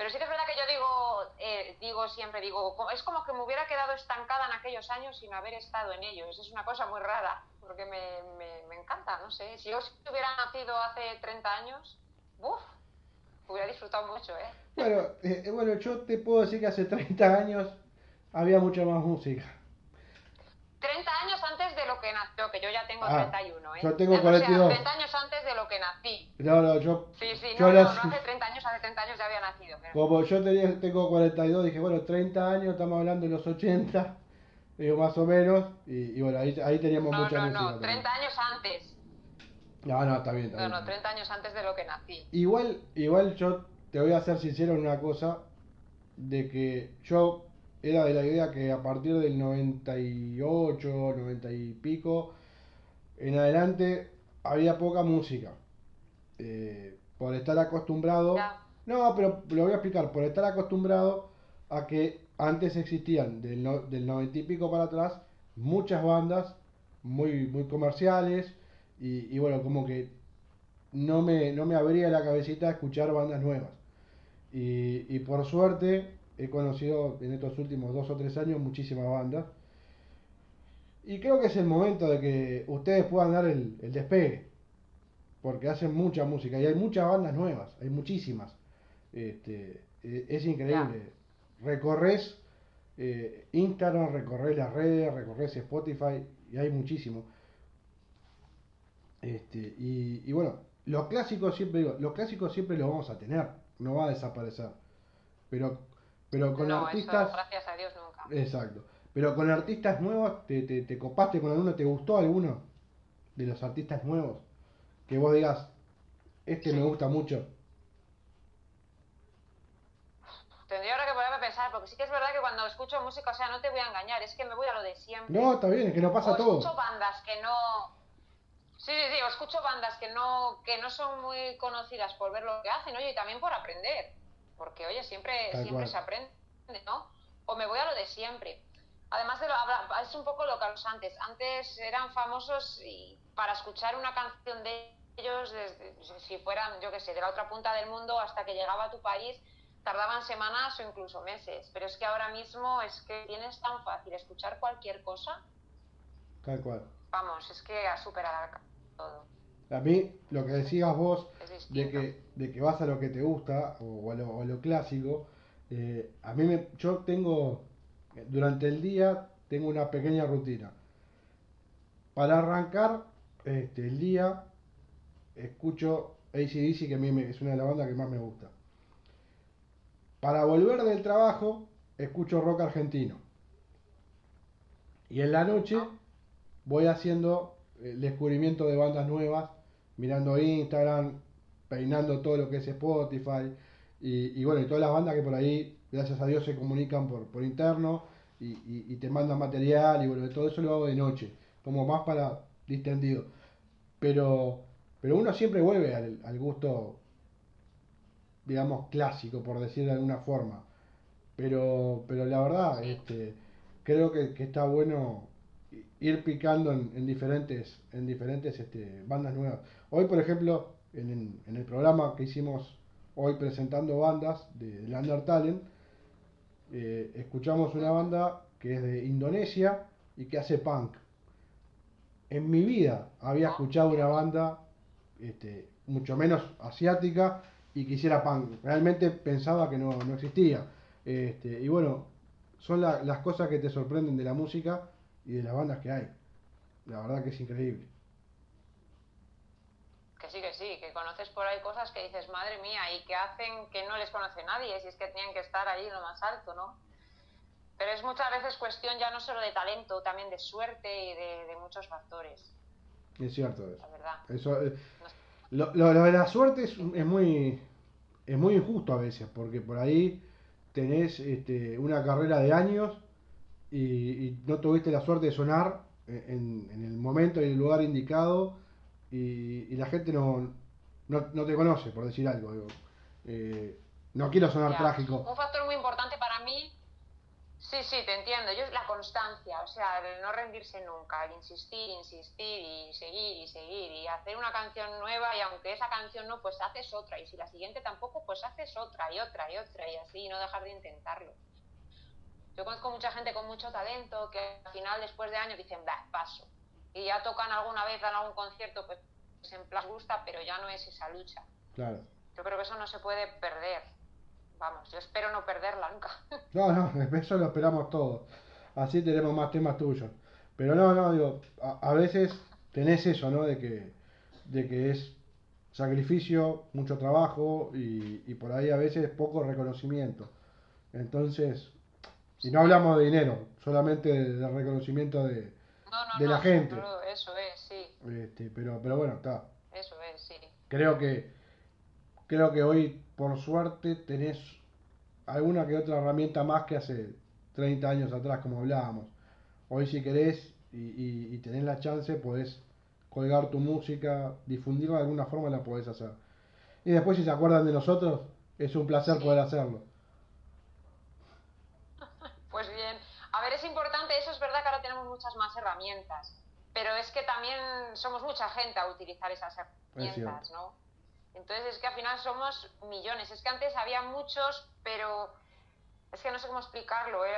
Speaker 3: Pero sí que es verdad que yo digo, eh, digo siempre, digo, es como que me hubiera quedado estancada en aquellos años sin haber estado en ellos. Es una cosa muy rara, porque me, me, encanta, no sé. Si yo hubiera nacido hace 30 años, ¡buf! Hubiera disfrutado mucho, ¿eh?
Speaker 2: Bueno, eh, bueno, yo te puedo decir que hace 30 años había mucha más música.
Speaker 3: 30 años antes de lo que nació, que yo ya tengo 31, ¿eh?
Speaker 2: Yo tengo 42.
Speaker 3: 30 años antes de lo que nací.
Speaker 2: No, no, yo...
Speaker 3: Sí, sí, no, no, no, hace 30 años, hace 30 años ya había nacido.
Speaker 2: Como yo tenía, tengo 42, dije, bueno, 30 años, estamos hablando de los 80, digo, más o menos, y, y bueno, ahí, ahí teníamos
Speaker 3: no,
Speaker 2: mucha
Speaker 3: no. No, no, 30 años antes.
Speaker 2: No, no, está bien, está
Speaker 3: no, bien. No, no, 30 años antes de lo que nací.
Speaker 2: Igual, igual yo te voy a ser sincero en una cosa, de que yo era de la idea que a partir del 98, 90 y pico, en adelante había poca música. Eh, por estar acostumbrado. No, pero lo voy a explicar. Por estar acostumbrado a que antes existían del, del 90 y pico para atrás muchas bandas muy, muy comerciales y, y bueno, como que no me, no me abría la cabecita a escuchar bandas nuevas. Y, y por suerte he conocido en estos últimos dos o tres años muchísimas bandas. Y creo que es el momento de que ustedes puedan dar el, el despegue. Porque hacen mucha música y hay muchas bandas nuevas, hay muchísimas. Este, e- es increíble. Recorres eh, Instagram, recorres las redes, recorres Spotify y hay muchísimo. Este, y, y bueno, los clásicos siempre digo, los clásicos siempre los vamos a tener, no va a desaparecer. Pero, pero con
Speaker 3: no,
Speaker 2: artistas.
Speaker 3: eso, gracias a Dios, nunca.
Speaker 2: Exacto. Pero con artistas nuevos, ¿te, te, te copaste con alguno? ¿Te gustó alguno de los artistas nuevos? Que vos digas, este me gusta mucho.
Speaker 3: Tendría ahora que ponerme a pensar, porque sí que es verdad que cuando escucho música, o sea, no te voy a engañar, es que me voy a lo de siempre.
Speaker 2: No, está bien, es que no pasa
Speaker 3: o escucho
Speaker 2: todo.
Speaker 3: bandas que no. Sí, sí, sí, escucho bandas que no, que no son muy conocidas por ver lo que hacen, oye, y también por aprender. Porque, oye, siempre,
Speaker 2: Tal
Speaker 3: siempre
Speaker 2: cual.
Speaker 3: se aprende, ¿no? O me voy a lo de siempre. Además de lo, es un poco lo que hablamos antes. Antes eran famosos y para escuchar una canción de ellos, desde, si fueran, yo qué sé, de la otra punta del mundo hasta que llegaba a tu país, tardaban semanas o incluso meses. Pero es que ahora mismo es que tienes tan fácil escuchar cualquier cosa
Speaker 2: Tal cual.
Speaker 3: Vamos, es que ha superado todo.
Speaker 2: A mí, lo que decías vos, de que, de que vas a lo que te gusta o, a, lo, o a lo clásico, eh, a mí me, yo tengo, durante el día, tengo una pequeña rutina. Para arrancar este, el día, escucho ACDC, que a mí me- es una de las bandas que más me gusta. Para volver del trabajo, escucho rock argentino. Y en la noche voy haciendo el descubrimiento de bandas nuevas, mirando Instagram, peinando todo lo que es Spotify, y, bueno, y todas las bandas que por ahí, gracias a Dios, se comunican por, por interno y, te mandan material, y bueno, todo eso lo hago de noche, como más para distendido. Pero, pero uno siempre vuelve al, gusto, digamos, clásico, por decir de alguna forma. Pero, pero la verdad, este, creo que está bueno ir picando en, en diferentes, en diferentes este, bandas nuevas. Hoy, por ejemplo, en, el- en el programa que hicimos hoy presentando bandas de, de Talent, eh, escuchamos una banda que es de Indonesia y que hace punk. En mi vida había
Speaker 3: Ah.
Speaker 2: escuchado una banda este, mucho menos asiática y que hiciera punk. Realmente pensaba que no, no existía. Este, y bueno, son la- las cosas que te sorprenden de la música y de las bandas que hay. La verdad que es increíble.
Speaker 3: Que sí, que sí, que conoces por ahí cosas que dices, madre mía, y que hacen que no les conoce nadie, si es que tenían que estar ahí en lo más alto, ¿no? Pero es muchas veces cuestión ya no solo de talento, también de suerte y de, de muchos factores,
Speaker 2: Es cierto eso.
Speaker 3: la verdad.
Speaker 2: Eso, eh, lo, lo- lo de la suerte es, es muy es muy injusto a veces, porque por ahí tenés este, una carrera de años y, y no tuviste la suerte de sonar en, en el momento y el lugar indicado y, y la gente no, no, no te conoce, por decir algo. digo. Eh, no quiero sonar
Speaker 3: Ya.
Speaker 2: trágico.
Speaker 3: Un factor muy importante para mí, sí, sí, te entiendo, yo es la constancia, o sea, el no rendirse nunca, el insistir, insistir y seguir y seguir y hacer una canción nueva y aunque esa canción no, pues haces otra y si la siguiente tampoco, pues haces otra y otra y otra y así y no dejar de intentarlo. Yo conozco mucha gente con mucho talento que al final después de años dicen, bah, paso. Y ya tocan alguna vez, dan algún concierto, pues en plan gusta, pero ya no es esa lucha.
Speaker 2: Claro.
Speaker 3: Yo creo que eso no se puede perder. Vamos, yo espero no perderla nunca.
Speaker 2: No, no, eso lo esperamos todos. Así tenemos más temas tuyos. Pero no, no, digo, a, a veces tenés eso, ¿no? De que, de que es sacrificio, mucho trabajo y, y por ahí a veces poco reconocimiento. Entonces, y no hablamos de dinero, solamente de, de reconocimiento de,
Speaker 3: No, no,
Speaker 2: De
Speaker 3: no,
Speaker 2: la gente.
Speaker 3: Eso es, sí,
Speaker 2: este, pero, pero bueno, está.
Speaker 3: eso es, sí.
Speaker 2: Creo que, creo que hoy, por suerte, tenés alguna que otra herramienta más que hace 30 años atrás, como hablábamos. Hoy si querés y, y, y tenés la chance, podés colgar tu música, difundirla de alguna forma, la podés hacer. Y después si se acuerdan de nosotros, es un placer
Speaker 3: Sí.
Speaker 2: poder hacerlo.
Speaker 3: Pues bien, A ver, es importante, eso es verdad que ahora tenemos muchas más herramientas, pero es que también somos mucha gente a utilizar esas herramientas, ¿no? Entonces es que al final somos millones. Es que antes había muchos, pero es que no sé cómo explicarlo. ¿eh?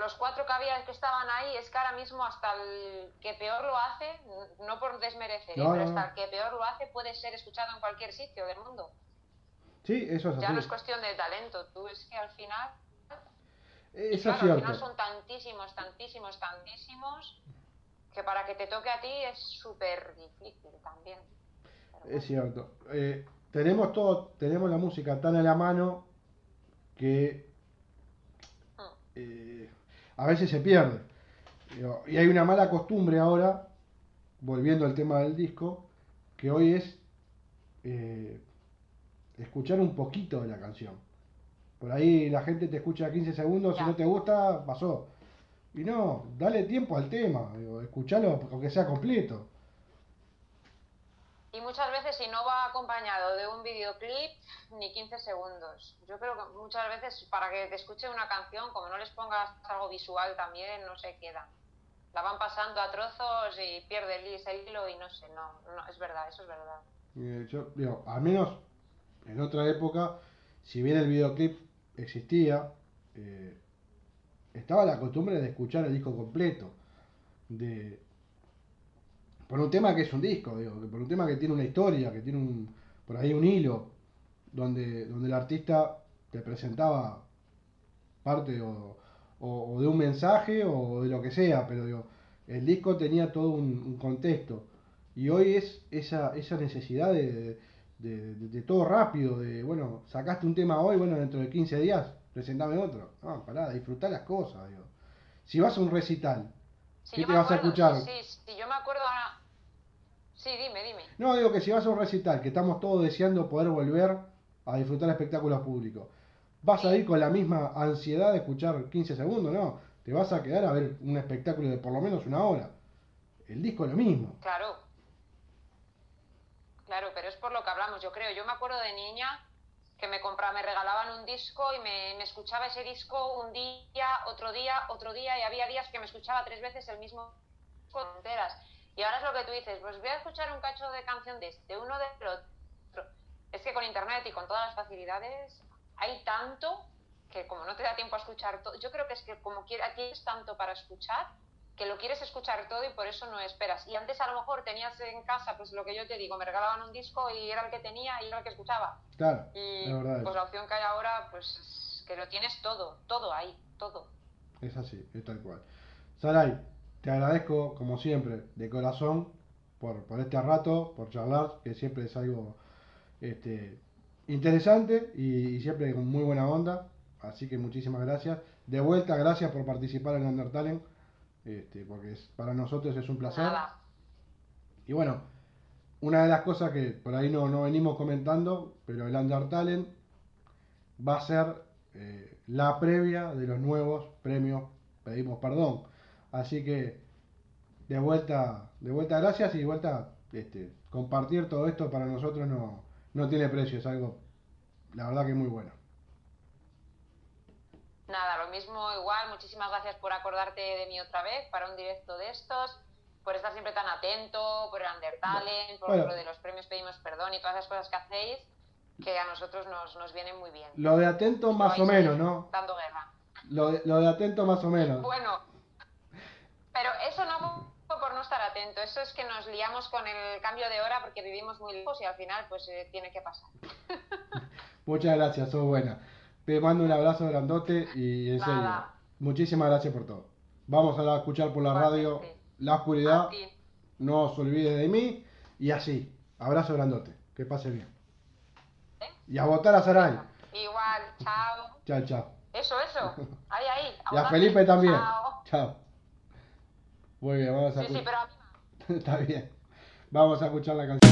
Speaker 3: Los cuatro que había que estaban ahí, es que ahora mismo hasta el que peor lo hace, no por desmerecer, ¿eh? pero hasta el que peor lo hace puede ser escuchado en cualquier sitio del mundo.
Speaker 2: Sí, eso es
Speaker 3: así. Ya no es cuestión de talento, tú es que al final...
Speaker 2: Es
Speaker 3: claro, al final son tantísimos, tantísimos, tantísimos, que para que te toque a ti es súper difícil también.
Speaker 2: Es cierto. Eh, tenemos todo, tenemos la música tan a la mano que eh, a veces se pierde. Y hay una mala costumbre ahora, volviendo al tema del disco, que hoy es eh, escuchar un poquito de la canción. Por ahí la gente te escucha 15 segundos, si no te gusta, pasó. Y no, dale tiempo al tema, escuchalo aunque sea completo.
Speaker 3: Y muchas veces si no va acompañado de un videoclip, ni 15 segundos. Yo creo que muchas veces para que te escuche una canción, como no les pongas algo visual también, no se queda. La van pasando a trozos y pierde el hilo y no sé, no, no es verdad, eso es verdad.
Speaker 2: Eh, yo digo, al menos en otra época, si bien el videoclip existía, eh, estaba la costumbre de escuchar el disco completo. De, por un tema que es un disco, digo, por un tema que tiene una historia, que tiene un, por ahí un hilo, donde, donde el artista te presentaba parte o, de un mensaje o de lo que sea, pero digo, el disco tenía todo un, contexto. Y hoy es esa, esa necesidad de, de, todo rápido, de, bueno, sacaste un tema hoy, bueno, dentro de 15 días, presentame otro. No, pará, disfrutar las cosas, digo. Si vas a un recital, ¿qué te vas a escuchar?
Speaker 3: Sí, sí, yo me acuerdo ahora Sí, dime, dime.
Speaker 2: No, digo que si vas a un recital, que estamos todos deseando poder volver a disfrutar espectáculos públicos, ¿vas a ir con la misma ansiedad de escuchar 15 segundos? No, te vas a quedar a ver un espectáculo de por lo menos una hora. El disco es lo mismo.
Speaker 3: Claro. Claro, pero es por lo que hablamos, yo creo. Yo me acuerdo de niña que me compraba, me regalaban un disco y me, me, escuchaba ese disco un día, otro día, otro día, y había días que me escuchaba tres veces el mismo disco enteras. Y ahora es lo que tú dices, pues voy a escuchar un cacho de canción de este, uno del otro. Es que con internet y con todas las facilidades hay tanto que como no te da tiempo a escuchar todo, yo creo que es que como quieres tanto para escuchar, que lo quieres escuchar todo y por eso no esperas. Y antes a lo mejor tenías en casa, pues lo que yo te digo, me regalaban un disco y era el que tenía y era el que escuchaba.
Speaker 2: Claro.
Speaker 3: Y pues la opción que hay ahora, pues que lo tienes todo, todo ahí, todo.
Speaker 2: Es así, es tal cual. Saray, te agradezco, como siempre, de corazón, por, por este rato, por charlar, que siempre es algo este, interesante y, siempre con muy buena onda. Así que muchísimas gracias. De vuelta, gracias por participar en Undertale, este, porque es, para nosotros es un placer. Y bueno, una de las cosas que por ahí no, no venimos comentando, pero el Undertale va a ser eh, la previa de los nuevos premios, pedimos perdón, Así que de vuelta, de vuelta gracias y de vuelta este, compartir todo esto para nosotros no, no tiene precio, es algo la verdad que muy bueno.
Speaker 3: Nada, lo mismo igual, muchísimas gracias por acordarte de mí otra vez para un directo de estos, por estar siempre tan atento, por el Undertalent, por lo de los premios pedimos perdón y todas esas cosas que hacéis que a nosotros nos, nos vienen muy bien.
Speaker 2: Lo de atento más o menos, ¿no?
Speaker 3: Dando guerra.
Speaker 2: Lo de, lo de atento más o menos.
Speaker 3: Bueno, pero eso no por no estar atento, eso es que nos liamos con el cambio de hora porque vivimos muy lejos y al final pues eh, tiene que pasar.
Speaker 2: Muchas gracias, sos buena. Te mando un abrazo grandote y en serio, muchísimas gracias por todo. Vamos a escuchar por la radio La Oscuridad. No os olvides de mí y así. Abrazo grandote. Que pase bien. ¿Eh? Y a votar a Saray.
Speaker 3: Igual, chao.
Speaker 2: Chao, chao.
Speaker 3: Eso, eso. Ahí, ahí.
Speaker 2: y a Felipe también. chao. Muy bien, vamos a
Speaker 3: Sí, sí, pero
Speaker 2: Está bien. Vamos a escuchar la canción.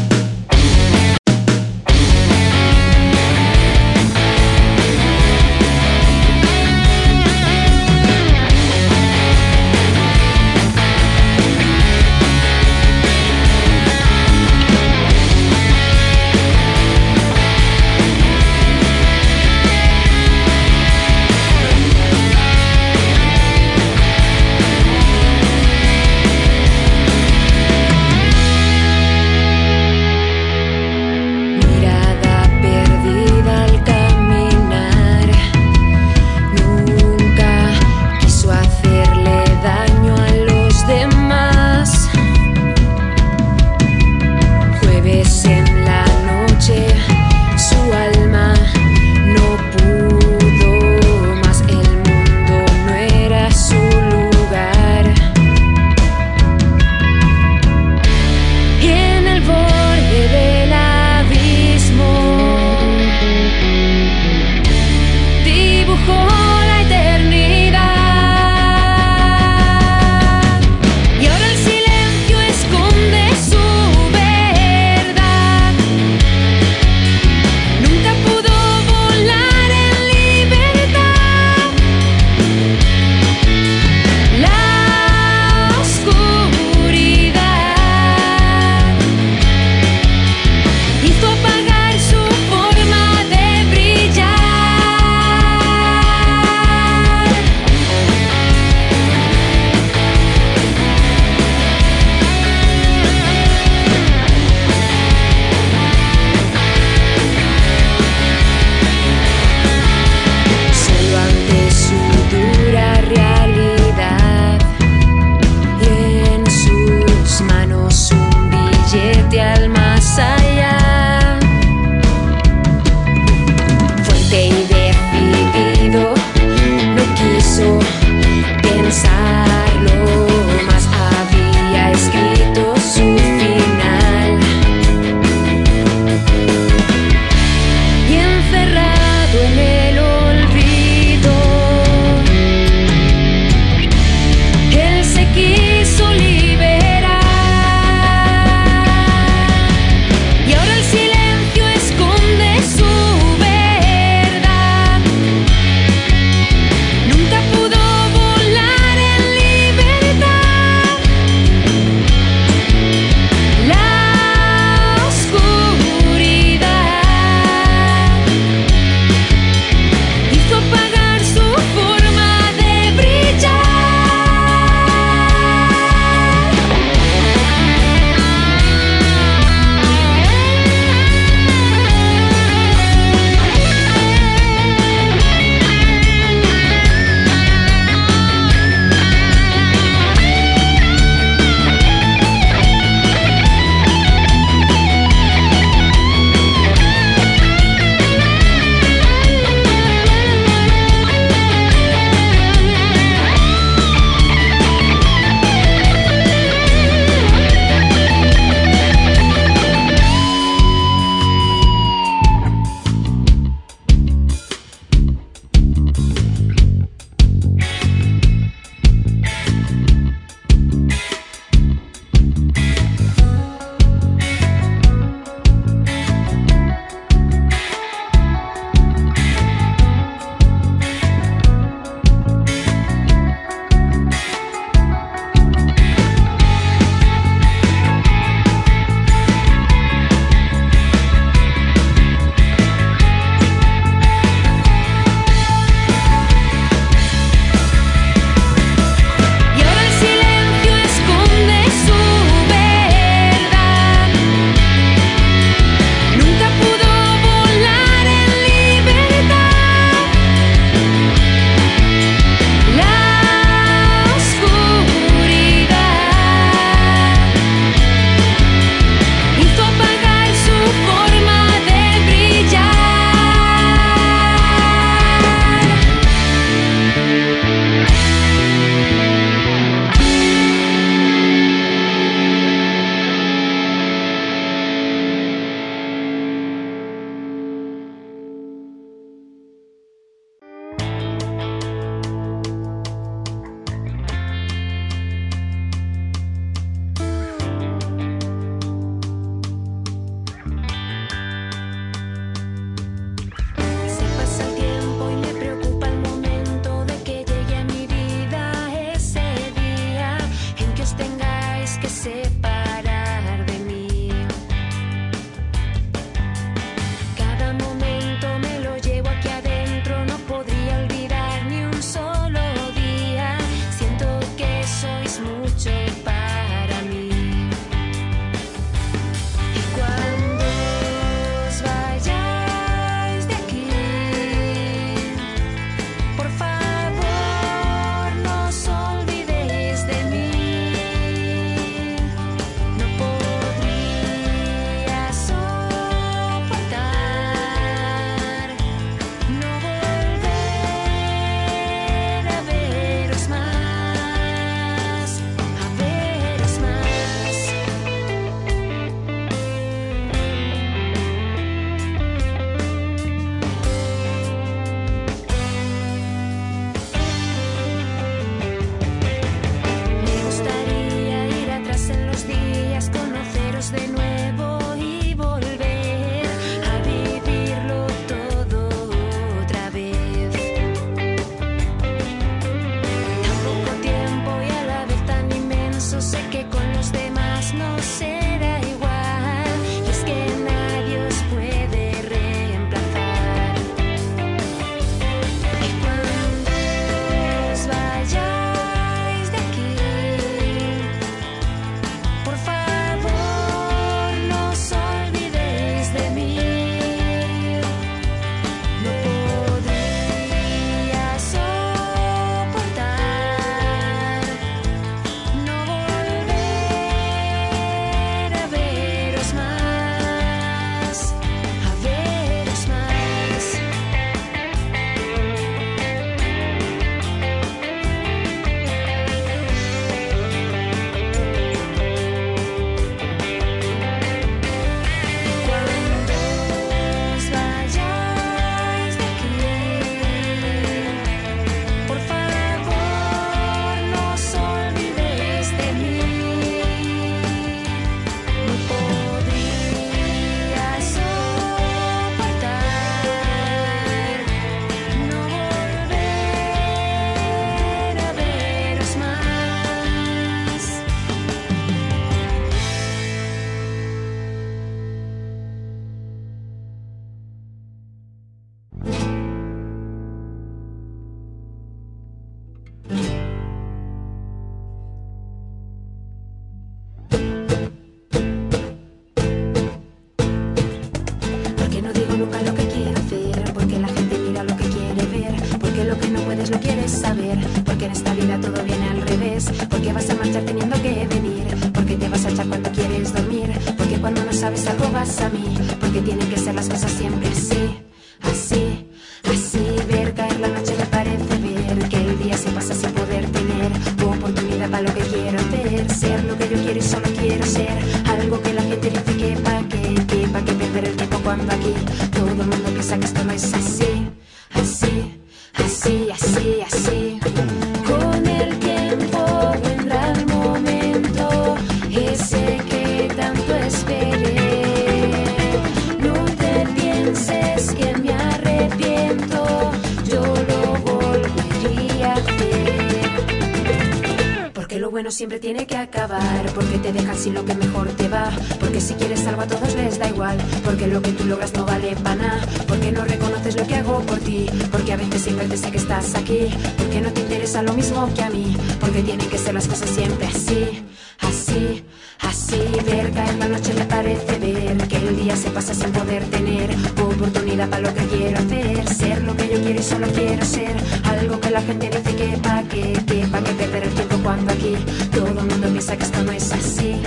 Speaker 4: Siempre tiene que acabar, porque te dejan sin lo que mejor te va, porque si quieres algo a todos les da igual, porque lo que tú logras no vale para nada, porque no reconoces lo que hago por ti, porque a veces siempre te sé que estás aquí, porque no te interesa lo mismo que a mí, porque tienen que ser las cosas siempre así, así. Así. Ver caer la noche me parece ver que el día se pasa sin poder tener oportunidad para lo que quiero hacer, ser lo que quiero y solo quiero ser algo que la gente dice que pa' qué, que pa' qué perder el tiempo cuando aquí todo el mundo piensa que esto no es así,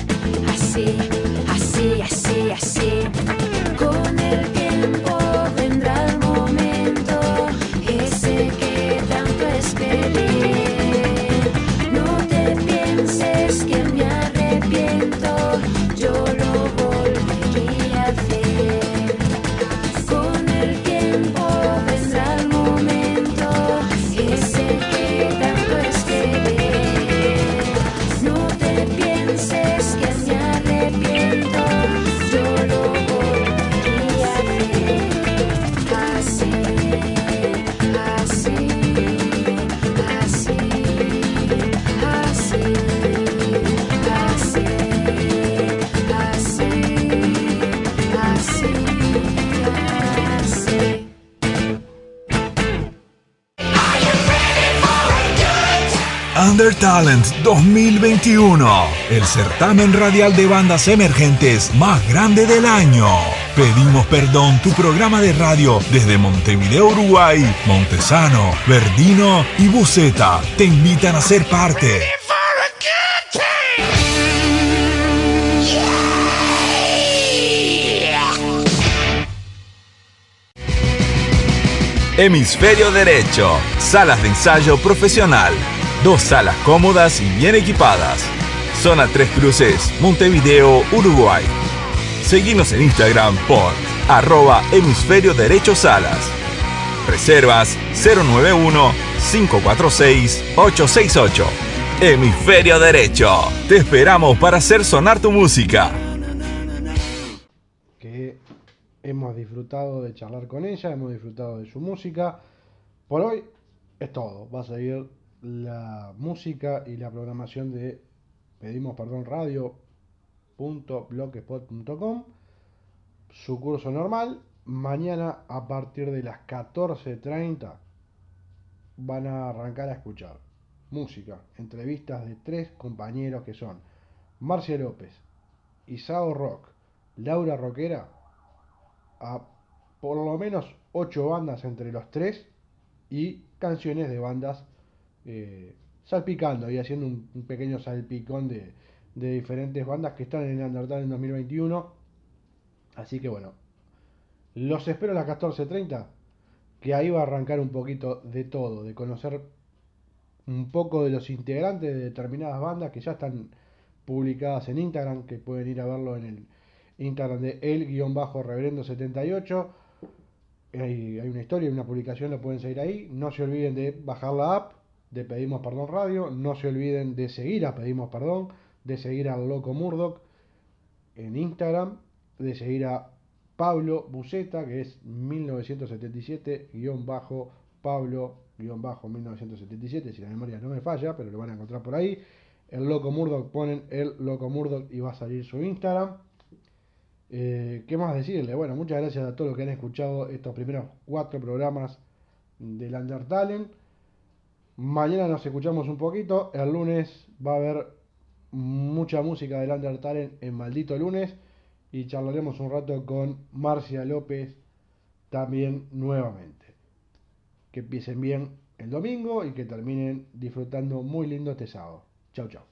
Speaker 4: así,
Speaker 1: Talent 2021, el certamen radial de bandas emergentes más grande del año. Pedimos perdón, tu programa de radio desde Montevideo, Uruguay, Montesano, Verdino y Buceta te invitan a ser parte. Hemisferio Derecho, salas de ensayo profesional, dos salas cómodas y bien equipadas. Zona Tres Cruces, Montevideo, Uruguay. Seguimos en Instagram por arroba hemisferio derecho salas. Reservas 091-546-868. Hemisferio Derecho. Te esperamos para hacer sonar tu música.
Speaker 2: hemos disfrutado de charlar con ella, hemos disfrutado de su música. Por hoy es todo. Va a seguir la música y la programación de Pedimos Perdón Radio.blogspot.com. Su curso normal. Mañana a partir de las 14.30 van a arrancar a escuchar música, entrevistas de tres compañeros que son Marcia López, Isao Rock, Laura Roquera, a por lo menos ocho bandas entre los tres y canciones de bandas eh, salpicando y haciendo un, pequeño salpicón de, diferentes bandas que están en el Undertale en 2021. Así que bueno, los espero a las 14.30, que ahí va a arrancar un poquito de todo, de conocer un poco de los integrantes de determinadas bandas que ya están publicadas en Instagram, que pueden ir a verlo en el Instagram de el-reverendo78. Hay, hay una historia, una publicación, lo pueden seguir ahí. No se olviden de bajar la app de Pedimos Perdón Radio. No se olviden de seguir a Pedimos Perdón, de seguir al Loco Murdoch en Instagram, de seguir a Pablo Buceta, que es 1977-Pablo-1977, si la memoria no me falla, pero lo van a encontrar por ahí. El Loco Murdoch ponen el Loco Murdoch y va a salir su Instagram. Eh, ¿Qué más decirle? Bueno, muchas gracias a todos los que han escuchado estos primeros cuatro programas del Undertale. Mañana nos escuchamos un poquito. El lunes va a haber mucha música del Undertale en Maldito Lunes. Y charlaremos un rato con Marcia López también nuevamente. Que empiecen bien el domingo y que terminen disfrutando muy lindo este sábado. Chau, chau.